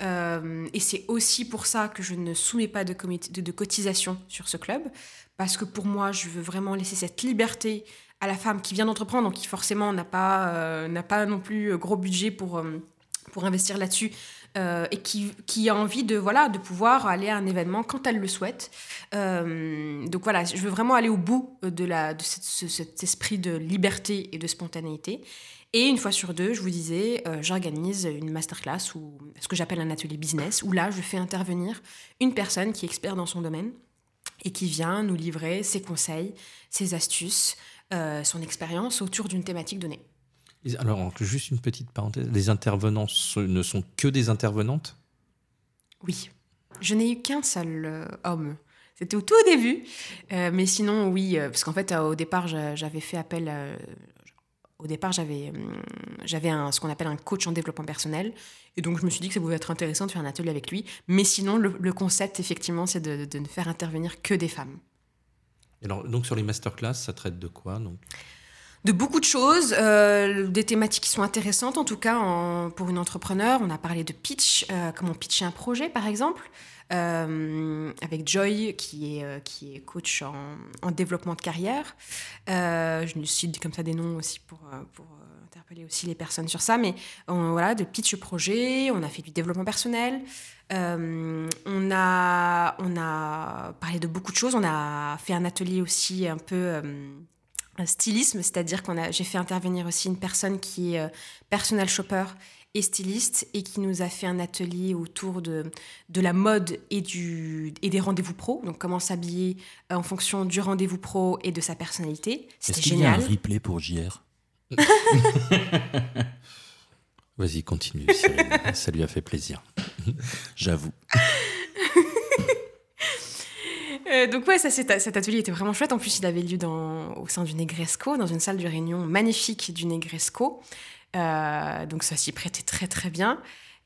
et c'est aussi pour ça que je ne soumets pas de cotisation sur ce club parce que pour moi, je veux vraiment laisser cette liberté à la femme qui vient d'entreprendre, donc qui forcément n'a pas, euh, n'a pas non plus euh, gros budget pour, euh, pour investir là-dessus. et qui, qui, a envie de voilà de pouvoir aller à un événement quand elle le souhaite. donc voilà, je veux vraiment aller au bout de, la, de cet esprit de liberté et de spontanéité. Et une fois sur deux, je vous disais, j'organise une masterclass ou ce que j'appelle un atelier business, où là, je fais intervenir une personne qui est expert dans son domaine et qui vient nous livrer ses conseils, ses astuces, euh, son expérience autour d'une thématique donnée. Alors, juste une petite parenthèse, les intervenants ne sont que des intervenantes? Oui. Je n'ai eu qu'un seul euh, homme. C'était au tout début. Euh, mais sinon, oui, parce qu'en fait, au départ, j'avais fait appel au départ, j'avais j'avais ce qu'on appelle un coach en développement personnel. Et donc, je me suis dit que ça pouvait être intéressant de faire un atelier avec lui. Mais sinon, le, concept, effectivement, c'est de, ne faire intervenir que des femmes. Alors, donc, sur les masterclass, ça traite de quoi donc? De beaucoup de choses, euh, des thématiques qui sont intéressantes en tout cas pour une entrepreneur. On a parlé de pitch, euh, comment pitcher un projet par exemple. Euh, avec Joy, qui est, qui est coach en, développement de carrière. Je me cite comme ça des noms aussi pour, pour interpeller aussi les personnes sur ça. Mais voilà, de pitch projet, on a fait du développement personnel. on, a, on a parlé de beaucoup de choses. On a fait un atelier aussi un peu un stylisme, c'est-à-dire qu'on a, j'ai fait intervenir aussi une personne qui est personnel shopper et styliste et qui nous a fait un atelier autour de, de la mode et, du, et des rendez-vous pro. Donc, comment s'habiller euh, en fonction du rendez-vous pro et de sa personnalité. C'était génial. Y a un replay pour JR Vas-y, continue. Ça, lui a fait plaisir. J'avoue. Euh, donc ouais, ça, cet atelier était vraiment chouette. En plus, il avait lieu dans, au sein du Negresco, dans une salle de réunion magnifique du Negresco. Euh, donc ça s'y prêtait très très bien.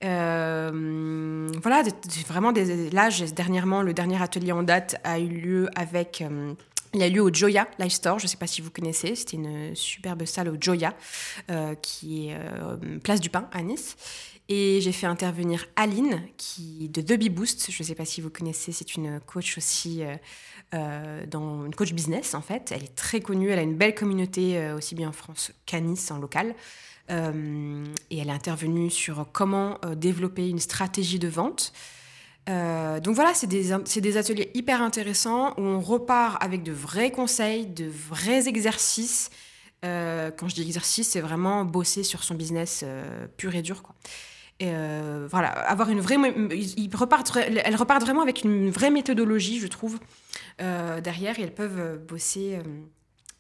Euh, voilà, vraiment des, là, dernièrement, le dernier atelier en date a eu lieu avec. Euh, il a lieu au Joya Live Store, je ne sais pas si vous connaissez, c'était une superbe salle au Joya, qui est place du Pain à Nice. Et j'ai fait intervenir Aline, qui de The Boost, je ne sais pas si vous connaissez, c'est une coach aussi, dans une coach business en fait. Elle est très connue, elle a une belle communauté aussi bien en France qu'à Nice en local. Euh, et elle est intervenue sur comment euh, développer une stratégie de vente. Euh, donc voilà, c'est des, des, ateliers hyper intéressants où on repart avec de vrais conseils, de vrais exercices. quand je dis exercice, c'est vraiment bosser sur son business pur et dur. Voilà, avoir une vraie. Ils repartent, elles repartent vraiment avec une vraie méthodologie, je trouve, derrière, et elles peuvent bosser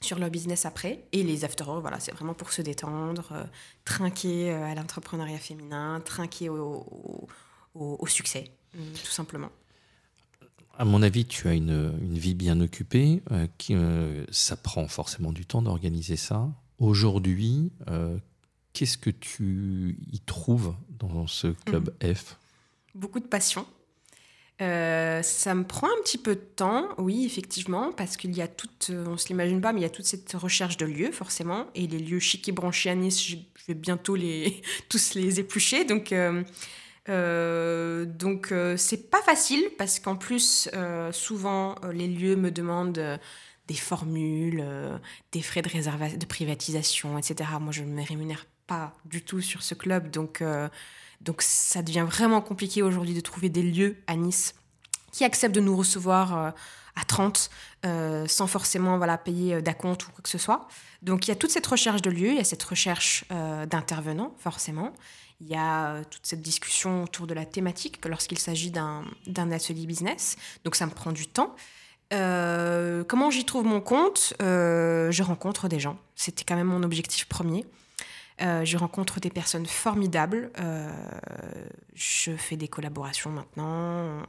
sur leur business après. Et les after voilà, c'est vraiment pour se détendre, euh, trinquer euh, à l'entrepreneuriat féminin, trinquer au, au, succès, euh, tout simplement. À mon avis, tu as une, une vie bien occupée. qui, ça prend forcément du temps d'organiser ça. Aujourd'hui, qu'est-ce que tu y trouves dans ce club mmh. F? Beaucoup de passion. Euh, ça me prend un petit peu de temps, oui, effectivement, parce qu'il y a toute, euh, on se l'imagine pas, mais il y a toute cette recherche de lieux, forcément, et les lieux chics et branchés à Nice, je vais bientôt les, tous les éplucher, donc, euh, donc c'est pas facile, parce qu'en plus, souvent, les lieux me demandent des formules, des frais de réservation, de privatisation, etc. Moi, je ne me rémunère pas du tout sur ce club, donc donc ça devient vraiment compliqué aujourd'hui de trouver des lieux à Nice qui acceptent de nous recevoir euh, à 30 euh, sans forcément voilà, payer euh, d'acompte ou quoi que ce soit. Donc il y a toute cette recherche de lieux, il y a cette recherche d'intervenants forcément. Il y a toute cette discussion autour de la thématique lorsqu'il s'agit d'un atelier business. Donc ça me prend du temps. comment j'y trouve mon compte? Je rencontre des gens. C'était quand même mon objectif premier. je rencontre des personnes formidables. je fais des collaborations maintenant.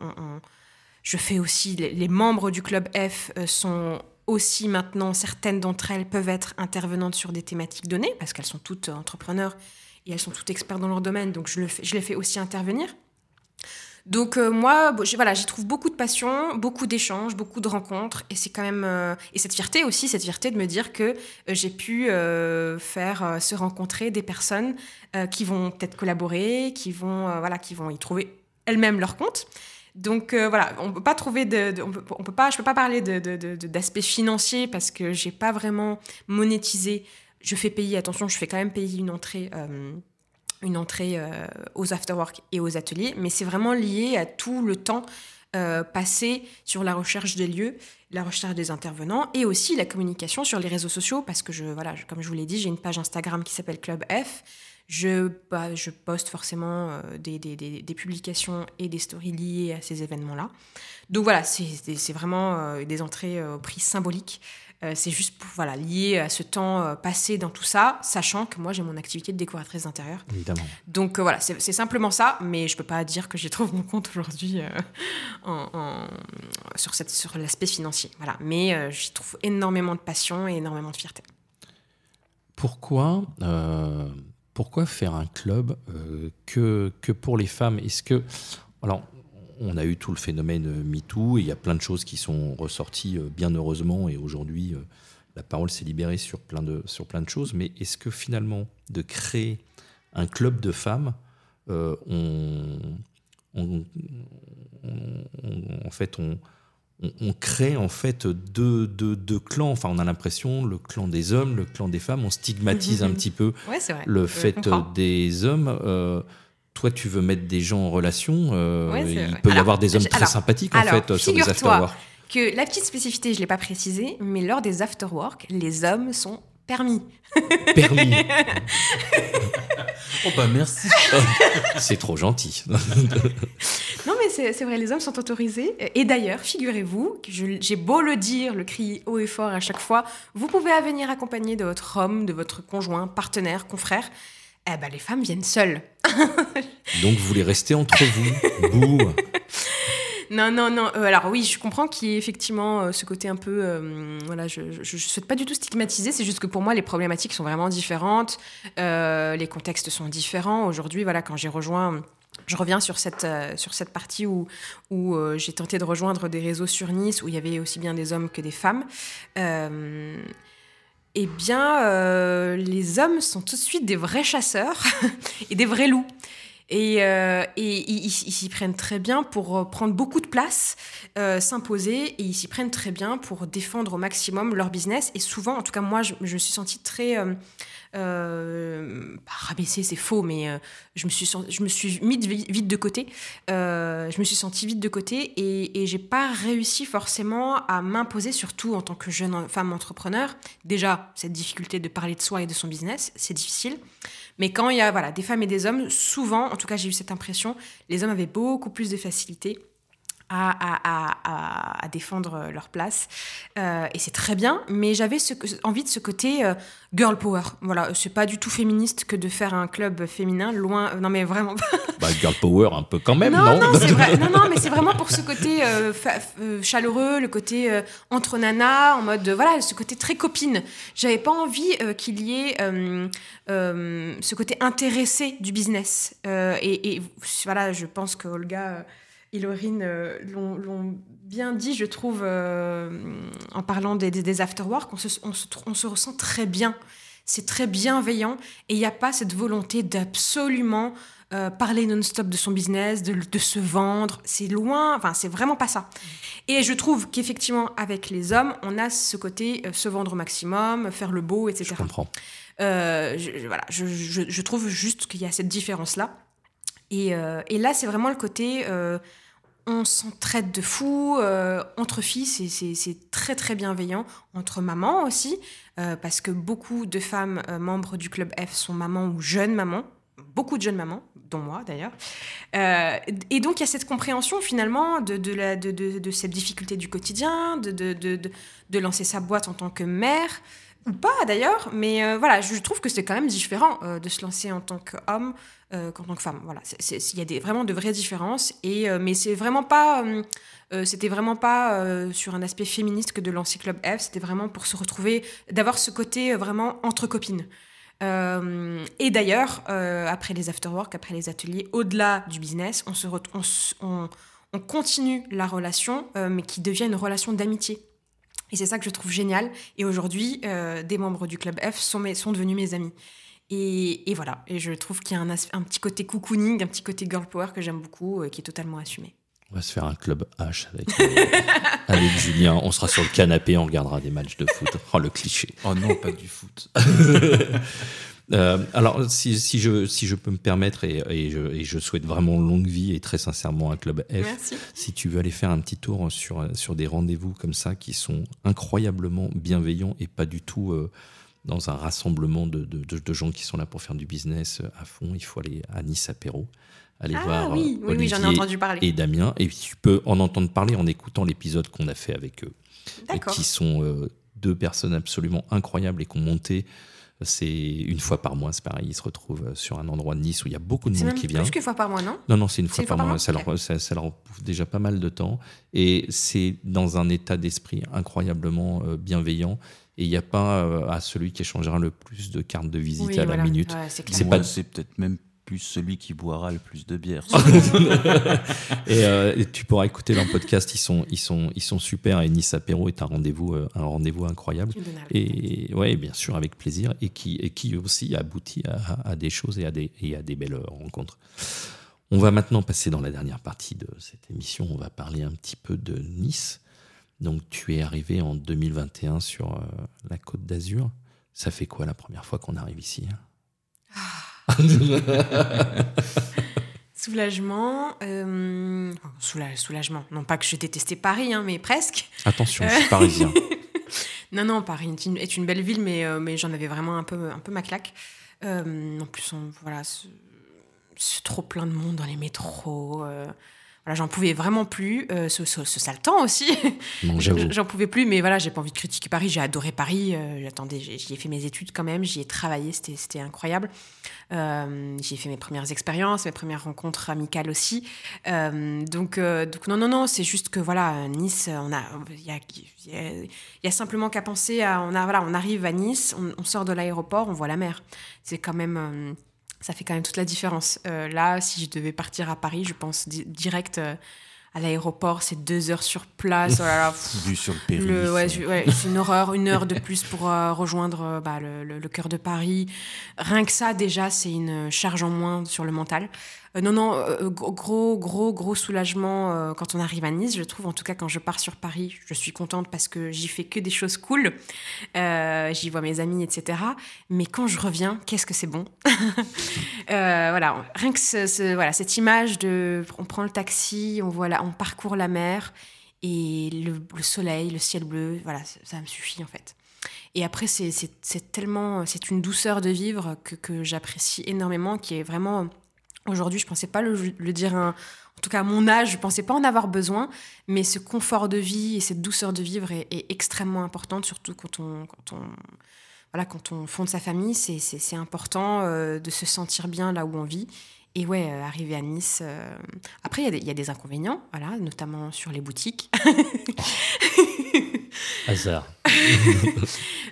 je fais aussi. Les, membres du club F sont aussi maintenant, certaines d'entre elles peuvent être intervenantes sur des thématiques données, parce qu'elles sont toutes entrepreneurs et elles sont toutes expertes dans leur domaine, donc je, le je les fais aussi intervenir. Donc euh, moi, voilà, j'y trouve beaucoup de passion, beaucoup d'échanges, beaucoup de rencontres, et c'est quand même euh, et cette fierté aussi, cette fierté de me dire que euh, j'ai pu faire se rencontrer des personnes qui vont peut-être collaborer, qui vont voilà, qui vont y trouver elles-mêmes leur compte. Donc voilà, on peut pas trouver on, peut, pas, je peux pas parler d'aspect financier parce que j'ai pas vraiment monétisé. Je fais payer, attention, je fais quand même payer une entrée, euh, une entrée euh, aux afterwork et aux ateliers, mais c'est vraiment lié à tout le temps passé sur la recherche des lieux, la recherche des intervenants et aussi la communication sur les réseaux sociaux parce que je, voilà, comme je vous l'ai dit, j'ai une page Instagram qui s'appelle Club F. Je, bah, poste forcément euh, des, publications et des stories liées à ces événements-là. Donc voilà, c'est vraiment euh, des entrées euh, au prix symbolique. C'est juste pour, voilà, lié à ce temps passé dans tout ça, sachant que moi j'ai mon activité de décoratrice d'intérieur. Évidemment. Donc voilà, c'est simplement ça, mais je peux pas dire que j'y trouve mon compte aujourd'hui en, sur, cette, sur l'aspect financier. Voilà. Mais j'y trouve énormément de passion et énormément de fierté. Pourquoi pourquoi faire un club euh, que, que pour les femmes? Est-ce que. Alors, on a eu tout le phénomène euh, MeToo et il y a plein de choses qui sont ressorties euh, bien heureusement et aujourd'hui la parole s'est libérée sur plein, de, sur plein de choses. Mais est-ce que finalement, de créer un club de femmes, on, en fait, on, on, crée en fait deux, clans. Enfin, on a l'impression, le clan des hommes, le clan des femmes, on stigmatise un petit peu le fait des hommes. Euh, toi, tu veux mettre des gens en relation. Euh, il peut y avoir des hommes très sympathiques en fait sur les afterwork. Que la petite spécificité, je l'ai pas précisé, mais lors des afterwork, les hommes sont permis. Permis. oh bah merci. c'est trop gentil. non mais c'est vrai, les hommes sont autorisés. Et d'ailleurs, figurez-vous, j'ai beau le dire, le crier haut et fort à chaque fois, vous pouvez venir accompagner de votre homme, de votre conjoint, partenaire, confrère. Eh ben, les femmes viennent seules. Donc vous voulez rester entre vous. Bouh. Non, non, non. Euh, alors oui, je comprends qu'il y ait effectivement euh, ce côté un peu... Euh, voilà, je ne souhaite pas du tout stigmatiser, c'est juste que pour moi, les problématiques sont vraiment différentes, les contextes sont différents. Aujourd'hui, voilà, quand j'ai rejoint... Je reviens sur cette, sur cette partie où, où j'ai tenté de rejoindre des réseaux sur Nice, où il y avait aussi bien des hommes que des femmes. Eh bien, les hommes sont tout de suite des vrais chasseurs et des vrais loups. Et, euh, ils s'y prennent très bien pour euh, prendre beaucoup de place, euh, s'imposer, et ils s'y prennent très bien pour défendre au maximum leur business. Et souvent, en tout cas, moi, je, me suis sentie très... pas rabaissée, c'est faux, mais je, me suis je me suis mise vite de côté. je me suis sentie vite de côté et, et j'ai pas réussi forcément à m'imposer, surtout en tant que jeune femme entrepreneur. Déjà, cette difficulté de parler de soi et de son business, c'est difficile. Mais quand il y a voilà, des femmes et des hommes, souvent, en tout cas j'ai eu cette impression, les hommes avaient beaucoup plus de facilité à, à, défendre leur place. Euh, et c'est très bien, mais j'avais ce, envie de ce côté euh, girl power. Voilà, c'est pas du tout féministe que de faire un club féminin, loin. Euh, non, mais vraiment. bah, girl power, un peu quand même, non Non, non, non, mais c'est vraiment pour ce côté chaleureux, le côté entre nanas, en mode. voilà, ce côté très copine. J'avais pas envie qu'il y ait ce côté intéressé du business. Et, et, voilà, je pense que Olga et Laurine euh, l'ont bien dit, je trouve, euh, en parlant des, des, afterwork, on se, on, se, ressent très bien. C'est très bienveillant et il n'y a pas cette volonté d'absolument euh, parler non-stop de son business, de, de se vendre. C'est loin, enfin, c'est vraiment pas ça. Et je trouve qu'effectivement, avec les hommes, on a ce côté se vendre au maximum, faire le beau, etc. Je comprends. je, voilà, je, je, trouve juste qu'il y a cette différence-là. Et, et, là, c'est vraiment le côté on s'entraide de fou. Euh, entre filles, c'est très très bienveillant. Entre mamans aussi, euh, parce que beaucoup de femmes euh, membres du club F sont mamans ou jeunes mamans. beaucoup de jeunes mamans, dont moi d'ailleurs. Euh, et donc il y a cette compréhension finalement de, cette difficulté du quotidien, de, lancer sa boîte en tant que mère, ou pas d'ailleurs, mais euh, voilà, je trouve que c'est quand même différent euh, de se lancer en tant qu'homme qu'en tant que femme. Voilà, il y a vraiment de vraies différences, et, mais c'est vraiment pas... c'était vraiment pas sur un aspect féministe que de lancer Club F, c'était vraiment pour se retrouver, d'avoir ce côté vraiment entre copines. Euh, et d'ailleurs, euh, après les afterwork, après les ateliers, au-delà du business, on, se on, on, continue la relation, euh, mais qui devient une relation d'amitié. Et c'est ça que je trouve génial. Et aujourd'hui, des membres du Club F sont, mes, sont devenus mes amis. Et, et, voilà, et je trouve qu'il y a un, un, petit côté cocooning, un petit côté girl power que j'aime beaucoup, et qui est totalement assumé. On va se faire un club H avec, avec Julien. On sera sur le canapé, on regardera des matchs de foot. Oh, le cliché. Oh non, pas du foot. Euh, alors, si, si, je, si je peux me permettre, et, et, je, et, je, souhaite vraiment longue vie et très sincèrement un club F, Merci. si tu veux aller faire un petit tour sur, sur des rendez-vous comme ça qui sont incroyablement bienveillants et pas du tout euh, dans un rassemblement de, de, de, gens qui sont là pour faire du business à fond, il faut aller à Nice Apéro aller ah, voir oui, oui, oui, j'en ai entendu parler. et Damien. Et tu peux en entendre parler en écoutant l'épisode qu'on a fait avec eux, qui sont euh, deux personnes absolument incroyables et qui ont monté. C'est une fois par mois, c'est pareil. Ils se retrouvent sur un endroit de Nice où il y a beaucoup de monde qui vient. Plus qu'une fois par mois, non? Non, non, c'est une, fois, par, mois. Ça, leur, ça, ça, leur déjà pas mal de temps. Et c'est dans un état d'esprit incroyablement euh, bienveillant. Et il n'y a pas euh, à celui qui échangera le plus de cartes de visite à la minute. Ouais, c'est pas... peut-être même plus celui qui boira le plus de bière. Euh, et, tu pourras écouter leur podcast, ils sont, ils sont, ils sont super. Et Nice Apéro est un rendez-vous, euh, un rendez-vous incroyable. Et ouais, bien sûr, avec plaisir, et qui, et qui aussi aboutit à, à, des choses et à des, et à des belles rencontres. On va maintenant passer dans la dernière partie de cette émission. On va parler un petit peu de Nice. Donc, tu es arrivé en 2021 sur euh, la Côte d'Azur. Ça fait quoi la première fois qu'on arrive ici ah. soulagement. Euh, soulagement. Non pas que je détestais Paris, hein, mais presque. Attention, je suis parisien. non, non, Paris est une belle ville, mais, euh, mais j'en avais vraiment un peu, un peu ma claque. Euh, en plus, on, voilà, c'est trop plein de monde dans les métros j'en pouvais vraiment plus. Euh, ce, sale temps aussi. j'en pouvais plus, mais voilà, j'ai pas envie de critiquer Paris. J'ai adoré Paris. Euh, j'attendais, j'y ai fait mes études quand même. J'y ai travaillé. C'était incroyable. Euh, j'y ai fait mes premières expériences, mes premières rencontres amicales aussi. donc, donc non, non, non. C'est juste que voilà, Nice, on a, il y a, y a, simplement qu'à penser à, on a, voilà, on arrive à Nice, on, on sort de l'aéroport, on voit la mer. C'est quand même ça fait quand même toute la différence. Euh, là, si je devais partir à Paris, je pense direct euh, à l'aéroport, c'est deux heures sur place. Vu sur le périph'. Ouais, c'est une horreur, une heure de plus pour euh, rejoindre bah, le, le, cœur de Paris. Rien que ça, déjà, c'est une charge en moins sur le mental. Euh, non, non, euh, gros, gros, gros soulagement euh, quand on arrive à Nice. Je trouve, en tout cas, quand je pars sur Paris, je suis contente parce que j'y fais que des choses cool. j'y vois mes amis, etc. Mais quand je reviens, qu'est-ce que c'est bon? Voilà, rien que voilà, cette image de, on prend le taxi, on voit on parcourt la mer et le, soleil, le ciel bleu, voilà, ça, me suffit en fait. Et après, c'est tellement, c'est une douceur de vivre que j'apprécie énormément, qui est vraiment Aujourd'hui, je ne pensais pas le, dire, en tout cas à mon âge, je ne pensais pas en avoir besoin, mais ce confort de vie et cette douceur de vivre est, extrêmement importante, surtout quand on, quand on, voilà, quand on fonde sa famille, c'est important euh, de se sentir bien là où on vit. Et ouais, euh, arriver à Nice. Euh, après, il y, y, a des inconvénients, voilà, notamment sur les boutiques.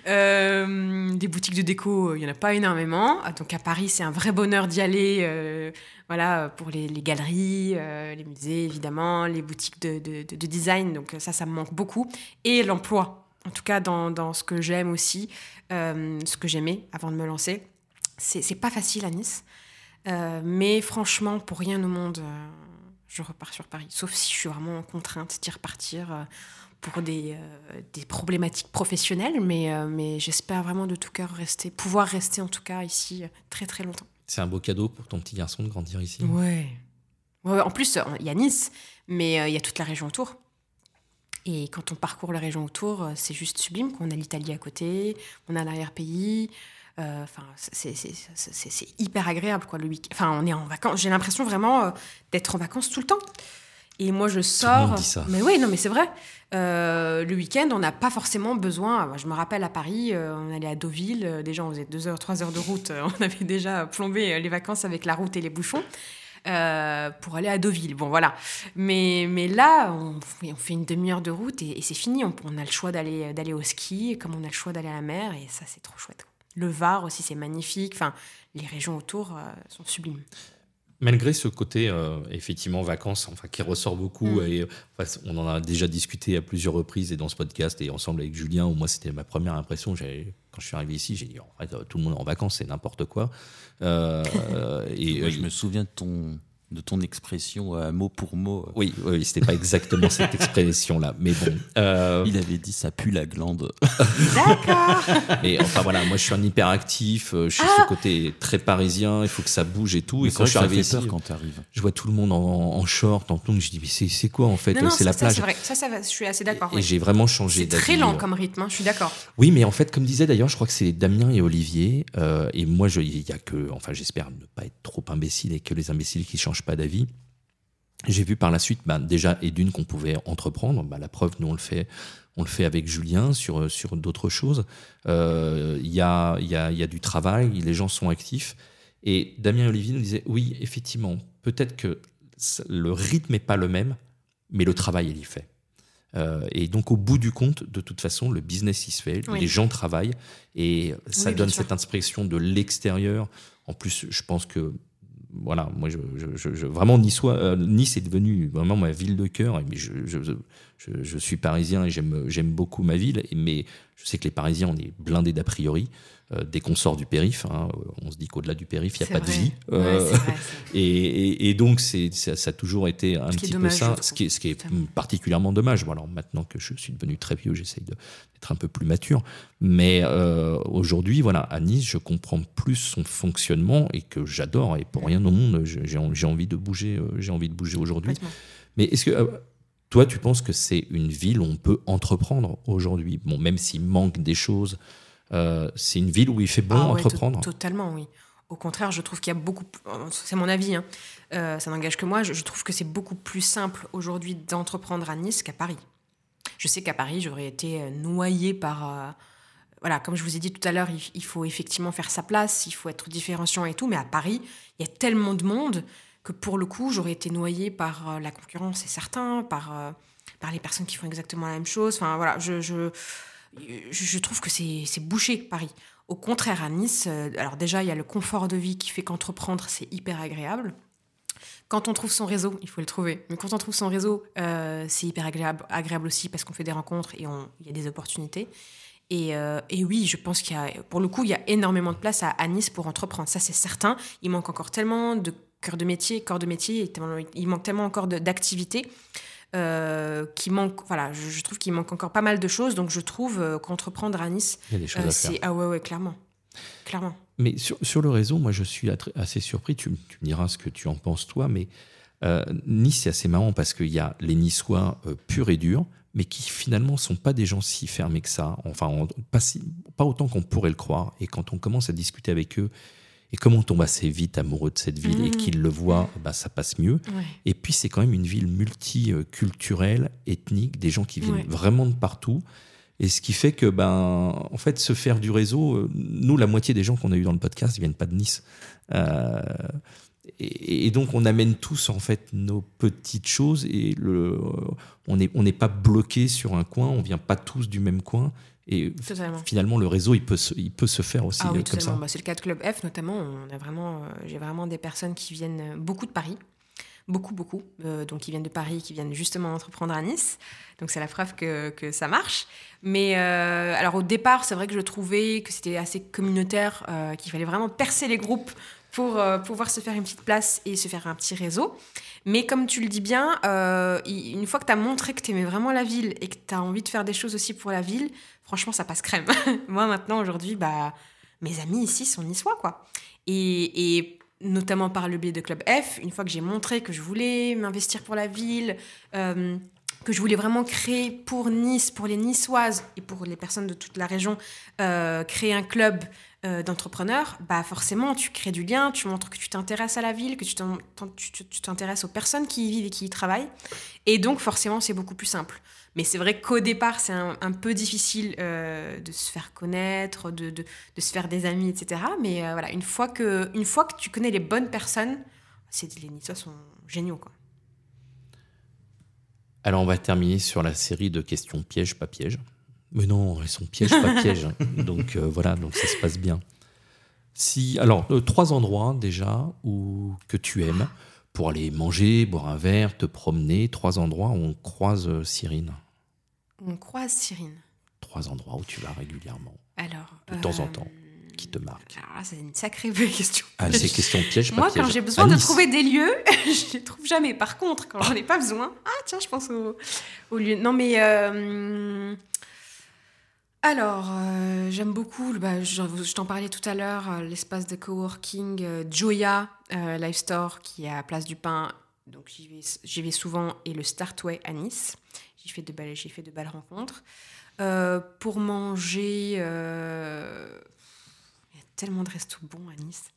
Euh, des boutiques de déco, il n'y en a pas énormément. Ah, donc à Paris, c'est un vrai bonheur d'y aller. Euh, voilà, pour les, galeries, euh, les musées, évidemment, les boutiques de, de, design. Donc ça, ça me manque beaucoup. Et l'emploi. En tout cas, dans, dans ce que j'aime aussi, ce que j'aimais avant de me lancer. C'est pas facile à Nice. mais franchement, pour rien au monde, je repars sur Paris. Sauf si je suis vraiment contrainte d'y repartir pour des, euh, des, problématiques professionnelles, mais, euh, mais j'espère vraiment de tout cœur rester, pouvoir rester en tout cas ici euh, très très longtemps. C'est un beau cadeau pour ton petit garçon de grandir ici. Ouais. ouais en plus, il y a Nice, mais il y a toute la région autour. Et quand on parcourt la région autour, c'est juste sublime. On a l'Italie à côté, on a l'arrière-pays, Enfin, c'est hyper agréable, quoi, le week Enfin, on est en vacances. J'ai l'impression vraiment d'être en vacances tout le temps. Et moi, je sors. dit ça. Mais oui, non, mais c'est vrai. le week-end, on n'a pas forcément besoin. Je me rappelle à Paris, on allait à Deauville. déjà, on faisait 2 heures, 3 heures de route. On avait déjà plombé les vacances avec la route et les bouchons. Euh, pour aller à Deauville. Bon, voilà. Mais, mais là, on, on fait une demi-heure de route et, c'est fini. On, a le choix d'aller, d'aller au ski, comme on a le choix d'aller à la mer, et ça, c'est trop chouette. Le Var aussi, c'est magnifique. Enfin, les régions autour euh, sont sublimes. Malgré ce côté, euh, effectivement, vacances, enfin, qui ressort beaucoup, mm. et on en a déjà discuté à plusieurs reprises et dans ce podcast et ensemble avec Julien, où moi, c'était ma première impression. Quand je suis arrivé ici, j'ai dit, en fait, tout le monde est en vacances, c'est n'importe quoi. Euh, et je me souviens de ton de ton expression euh, mot pour mot. Oui, oui c'était pas exactement cette expression-là, mais bon. Euh, Il avait dit ça pue la glande. D'accord. Et enfin voilà, moi je suis un hyperactif, euh, je suis ce côté très parisien, il faut que ça bouge et tout. et quand je suis arrivé ici, quand arrives. je vois tout le monde en, en short, en tongs, je dis mais c'est quoi en fait C'est la plage. C'est vrai, ça, ça je suis assez d'accord. Et, j'ai vraiment changé C'est très lent comme rythme, hein, je suis d'accord. Oui, mais en fait, comme disait d'ailleurs, je crois que c'est Damien et Olivier, et moi il y a que, enfin j'espère ne pas être trop imbécile et que les imbéciles qui changent pas d'avis. J'ai vu par la suite, bah, déjà, et d'une qu'on pouvait entreprendre. Bah, la preuve, nous, on le fait, on le fait avec Julien sur, sur d'autres choses. Il euh, y, a, y, a, y, a, du travail, les gens sont actifs. Et Damien Olivier nous disaient, oui, effectivement, peut-être que le rythme n'est pas le même, mais le travail, il y fait. Euh, et donc, au bout du compte, de toute façon, le business, il se fait, les gens travaillent, et ça donne cette impression de l'extérieur. En plus, je pense que voilà, moi, je, je, vraiment, euh, Nice est devenu vraiment ma ville de cœur. Mais je, je, suis parisien et j'aime beaucoup ma ville. Mais je sais que les Parisiens, on est blindés d'a priori. Euh, dès qu'on sort du périph, hein, on se dit qu'au-delà du périph, il n'y a pas de vie. Euh, et, et, donc, ça, a toujours été un petit peu ça, ce qui est, ce qui est particulièrement dommage. Bon, alors maintenant que je suis devenu très vieux, j'essaye d'être un peu plus mature. Mais euh, aujourd'hui, voilà, à Nice, je comprends plus son fonctionnement et que j'adore. Et pour rien au monde, j'ai, envie de bouger. j'ai envie de bouger aujourd'hui. Mais est-ce que toi, tu penses que c'est une ville où on peut entreprendre aujourd'hui? Bon, même s'il manque des choses euh, c'est une ville où il fait bon ah entreprendre? Totalement, oui. Au contraire, je trouve qu'il y a beaucoup. C'est mon avis, hein. euh, ça n'engage que moi. Je, trouve que c'est beaucoup plus simple aujourd'hui d'entreprendre à Nice qu'à Paris. Je sais qu'à Paris, j'aurais été euh, noyée par. voilà, comme je vous ai dit tout à l'heure, il, faut effectivement faire sa place, il faut être différenciant et tout. Mais à Paris, il y a tellement de monde que pour le coup, j'aurais été noyée par la concurrence, c'est certain, par, par les personnes qui font exactement la même chose. Enfin, voilà, je, je je trouve que c'est bouché Paris. Au contraire, à Nice, euh, alors déjà, il y a le confort de vie qui fait qu'entreprendre, c'est hyper agréable. Quand on trouve son réseau, il faut le trouver. Mais quand on trouve son réseau, euh, c'est hyper agréable, agréable aussi parce qu'on fait des rencontres et il y a des opportunités. Et, euh, et oui, je pense qu'il y a, pour le coup, il y a énormément de place à, Nice pour entreprendre. Ça, c'est certain. Il manque encore tellement de cœur de métier, corps de métier, il manque tellement encore d'activités euh, qui manque, voilà, je, trouve qu'il manque encore pas mal de choses. Donc je trouve euh, qu'entreprendre à Nice, c'est ah ouais ouais clairement, clairement. Mais sur, sur, le réseau, moi je suis assez surpris. Tu, me diras ce que tu en penses toi, mais Nice c'est assez marrant parce qu'il y a les Niçois purs et durs, mais qui finalement sont pas des gens si fermés que ça. Enfin, pas, pas autant qu'on pourrait le croire. Et quand on commence à discuter avec eux et comme on tombe assez vite amoureux de cette ville et mmh. qu'ils le voient, bah, ça passe mieux. Et puis c'est quand même une ville multiculturelle, ethnique, des gens qui viennent vraiment de partout. Et ce qui fait que, ben, en fait, se faire du réseau, euh, nous, la moitié des gens qu'on a eu dans le podcast, ils viennent pas de Nice. Euh, et, donc, on amène tous, en fait, nos petites choses et le, on n'est on n'est pas bloqué sur un coin, on vient pas tous du même coin. Et finalement, le réseau, il peut se, il peut se faire aussi ah oui, comme ça. Bah, c'est le cas de Club F, notamment. On a vraiment, euh, j'ai vraiment des personnes qui viennent euh, beaucoup de Paris. Beaucoup, beaucoup. Euh, donc, qui viennent de Paris, qui viennent justement entreprendre à Nice. Donc, c'est la preuve que, que, ça marche. Mais alors, au départ, c'est vrai que je trouvais que c'était assez communautaire, qu'il fallait vraiment percer les groupes pour pouvoir se faire une petite place et se faire un petit réseau. Mais comme tu le dis bien, une fois que tu as montré que tu aimais vraiment la ville et que tu as envie de faire des choses aussi pour la ville, franchement, ça passe crème. Moi, maintenant, aujourd'hui, bah, mes amis ici sont niçois, quoi. Et, notamment par le biais de Club F, une fois que j'ai montré que je voulais m'investir pour la ville, euh, que je voulais vraiment créer pour Nice, pour les Niçoises et pour les personnes de toute la région, euh, créer un club euh, d'entrepreneurs, bah forcément, tu crées du lien, tu montres que tu t'intéresses à la ville, que tu t'intéresses aux personnes qui y vivent et qui y travaillent. Et donc, forcément, c'est beaucoup plus simple. Mais c'est vrai qu'au départ, c'est un, peu difficile euh, de se faire connaître, de, se faire des amis, etc. Mais voilà, une fois, que, une fois que tu connais les bonnes personnes, les Niçois sont géniaux, quoi. Alors, on va terminer sur la série de questions pièges, pas pièges. Mais non, elles sont pièges, pas pièges. Donc euh, voilà, donc ça se passe bien. Si, alors, euh, trois endroits déjà où, que tu aimes pour aller manger, boire un verre, te promener. Trois endroits où on croise euh, Cyrine. On croise Cyrine. Trois endroits où tu vas régulièrement. Alors. De temps en temps qui te marque ah, C'est une sacrée question. Ah, c'est question piège, Moi, quand j'ai besoin de trouver des lieux, je les trouve jamais. Par contre, quand j'en ai pas besoin, ah tiens, je pense au, au lieu. Non, mais. Euh, alors, euh, j'aime beaucoup, bah, je, t'en parlais tout à l'heure, euh, l'espace de coworking Joya Life Store qui est à Place du Pin. Donc, j'y vais, souvent. Et le Startway à Nice. J'y fais de belles, fait de belles rencontres. pour manger tellement de restos bons à Nice.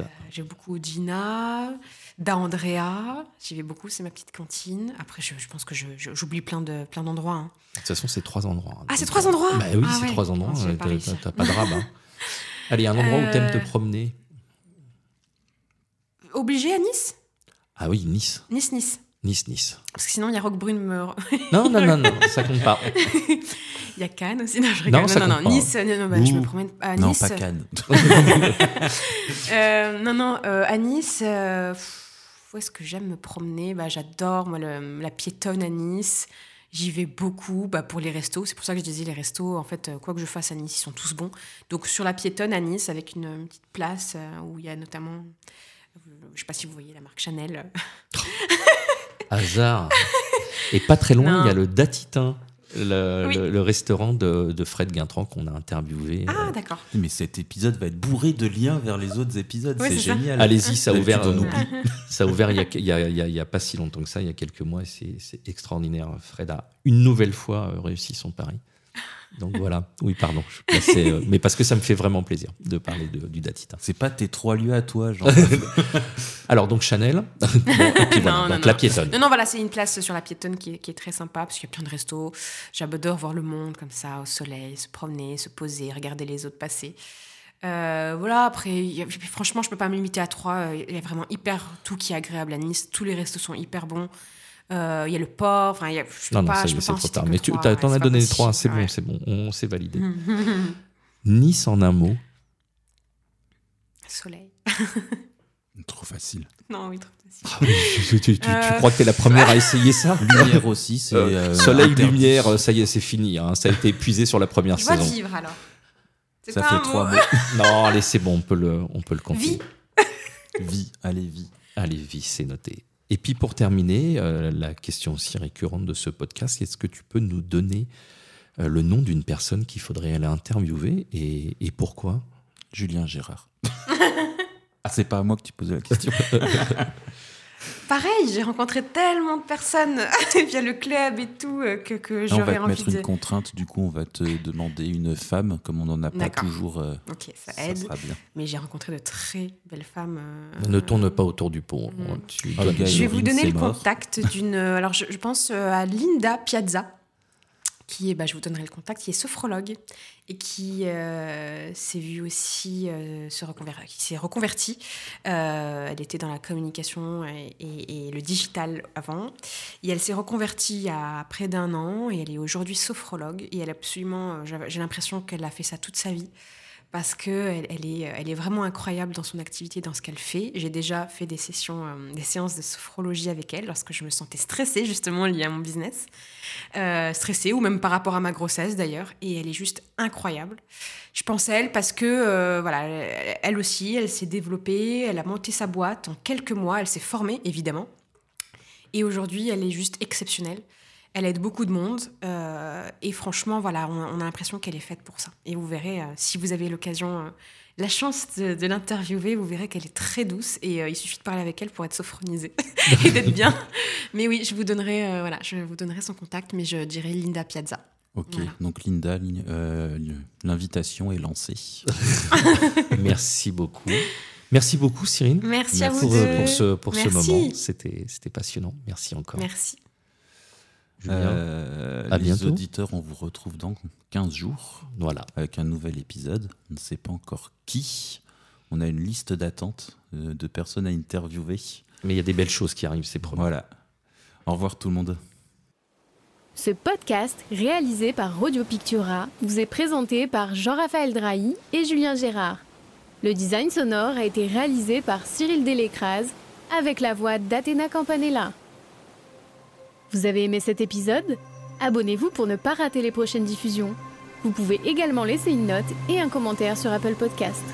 Euh, j'ai beaucoup Gina, Da Andrea, j'y vais beaucoup, c'est ma petite cantine. Après, je, pense que j'oublie plein de plein d'endroits. Hein. De toute façon, c'est trois endroits. Ah, c'est trois endroits? Bah, Oui, ah c'est trois endroits. T'as pas de rab. Hein. Allez, un endroit où t'aimes te euh, promener. Obligé à Nice? Ah oui, Nice. Nice, Nice. Nice, Nice. Parce que sinon, il y a Roquebrune. Me... non, non, non, non, ça compte pas. Il y a Cannes aussi. Non, je Non, non, non, Nice. Non, non, bah, je me promène à Nice. Non, pas Cannes. euh, non, non, euh, à Nice, euh, où est-ce que j'aime me promener? Bah, J'adore moi, le, la piétonne à Nice. J'y vais beaucoup bah, pour les restos. C'est pour ça que je disais les restos, en fait, quoi que je fasse à Nice, ils sont tous bons. Donc sur la piétonne à Nice, avec une, une petite place euh, où il y a notamment, je ne sais pas si vous voyez la marque Chanel. Hasard. Et pas très loin, il y a le Datitin. Le, restaurant de, Fred Guintran qu'on a interviewé. Ah, d'accord. Mais cet épisode va être bourré de liens vers les autres épisodes. c'est génial. Allez-y, ça a ouvert. ça a ouvert il n'y a, y a, pas si longtemps que ça, il y a quelques mois. C'est extraordinaire. Fred a une nouvelle fois euh, réussi son pari. Donc voilà, oui, pardon. Euh, mais parce que ça me fait vraiment plaisir de parler du Datita. C'est pas tes trois lieux à toi, genre. Alors, donc Chanel. et puis voilà, donc la piétonne. Non, non, voilà, c'est une place sur la piétonne qui est, très sympa parce qu'il y a plein de restos. J'adore voir le monde comme ça, au soleil, se promener, se poser, regarder les autres passer. Euh, voilà, après, franchement, je peux pas me limiter à trois. Il y a vraiment hyper tout qui est agréable à Nice. Tous les restos sont hyper bons. Euh, il y a le port, enfin, il y a, je non, non, c'est trop tard. Mais tu en as donné les trois, c'est bon, c'est bon, on s'est validé. nice en un mot. Soleil. trop facile. Non, oui, trop facile. tu, tu, euh, crois que tu es la première à essayer ça Lumière aussi, c'est. Euh, soleil, lumière, ça y est, c'est fini. Hein. Ça a été épuisé sur la première tu saison. Tu vivre alors. Ça fait trois mots. non, allez, c'est bon, on peut le, on peut le confier. Vie. vie, allez, vie. Allez, vie, c'est noté. Et puis pour terminer, euh, la question aussi récurrente de ce podcast, est-ce que tu peux nous donner euh, le nom d'une personne qu'il faudrait aller interviewer et, et pourquoi? Julien Gérard. ah, c'est pas à moi que tu posais la question. Pareil, j'ai rencontré tellement de personnes via le club et tout euh, que, que j'aurais envie On va te mettre une contrainte, du coup, on va te demander une femme, comme on n'en a pas toujours. Euh, ok, ça, aide. Mais j'ai rencontré de très belles femmes. Euh, ne tourne pas autour du pot. Hein. Mm. je vais vous donner le contact d'une. Alors, je, je, pense à Linda Piazza qui est, bah, je vous donnerai le contact, qui est sophrologue et qui euh, s'est vue aussi euh, se reconvertir, qui s'est reconvertie. Euh, elle était dans la communication et, et, le digital avant. Et elle s'est reconvertie il y a près d'un an et elle est aujourd'hui sophrologue. Et elle absolument, j'ai l'impression qu'elle a fait ça toute sa vie parce qu'elle elle est, vraiment incroyable dans son activité, dans ce qu'elle fait. J'ai déjà fait des sessions, euh, des séances de sophrologie avec elle lorsque je me sentais stressée justement liée à mon business, euh, stressée ou même par rapport à ma grossesse d'ailleurs. Et elle est juste incroyable. Je pense à elle parce que euh, voilà, elle aussi, elle s'est développée, elle a monté sa boîte en quelques mois, elle s'est formée évidemment. Et aujourd'hui, elle est juste exceptionnelle. Elle aide beaucoup de monde. euh, et franchement, voilà, on, on a l'impression qu'elle est faite pour ça. Et vous verrez, euh, si vous avez l'occasion, euh, la chance de, de l'interviewer, vous verrez qu'elle est très douce. Et il suffit de parler avec elle pour être sophronisée et d'être bien. Mais oui, je vous donnerai, voilà, je vous donnerai son contact, mais je dirais Linda Piazza. Ok, Voilà. donc Linda, li- l'invitation est lancée. Merci beaucoup. Merci beaucoup, Cyrine. Merci, à vous Pour, deux. pour ce, pour ce moment. C'était passionnant. Merci encore. Merci. Julien. Euh, à les bientôt. auditeurs, on vous retrouve dans 15 jours Voilà. avec un nouvel épisode. On ne sait pas encore qui. On a une liste d'attente euh, de personnes à interviewer. Mais il y a des belles choses qui arrivent, c'est promis. Voilà. Au revoir tout le monde. Ce podcast, réalisé par Radio Pictura, vous est présenté par Jean-Raphaël Drahi et Julien Gérard. Le design sonore a été réalisé par Cyril Delécrase avec la voix d'Athéna Campanella. Vous avez aimé cet épisode? Abonnez-vous pour ne pas rater les prochaines diffusions. Vous pouvez également laisser une note et un commentaire sur Apple Podcast.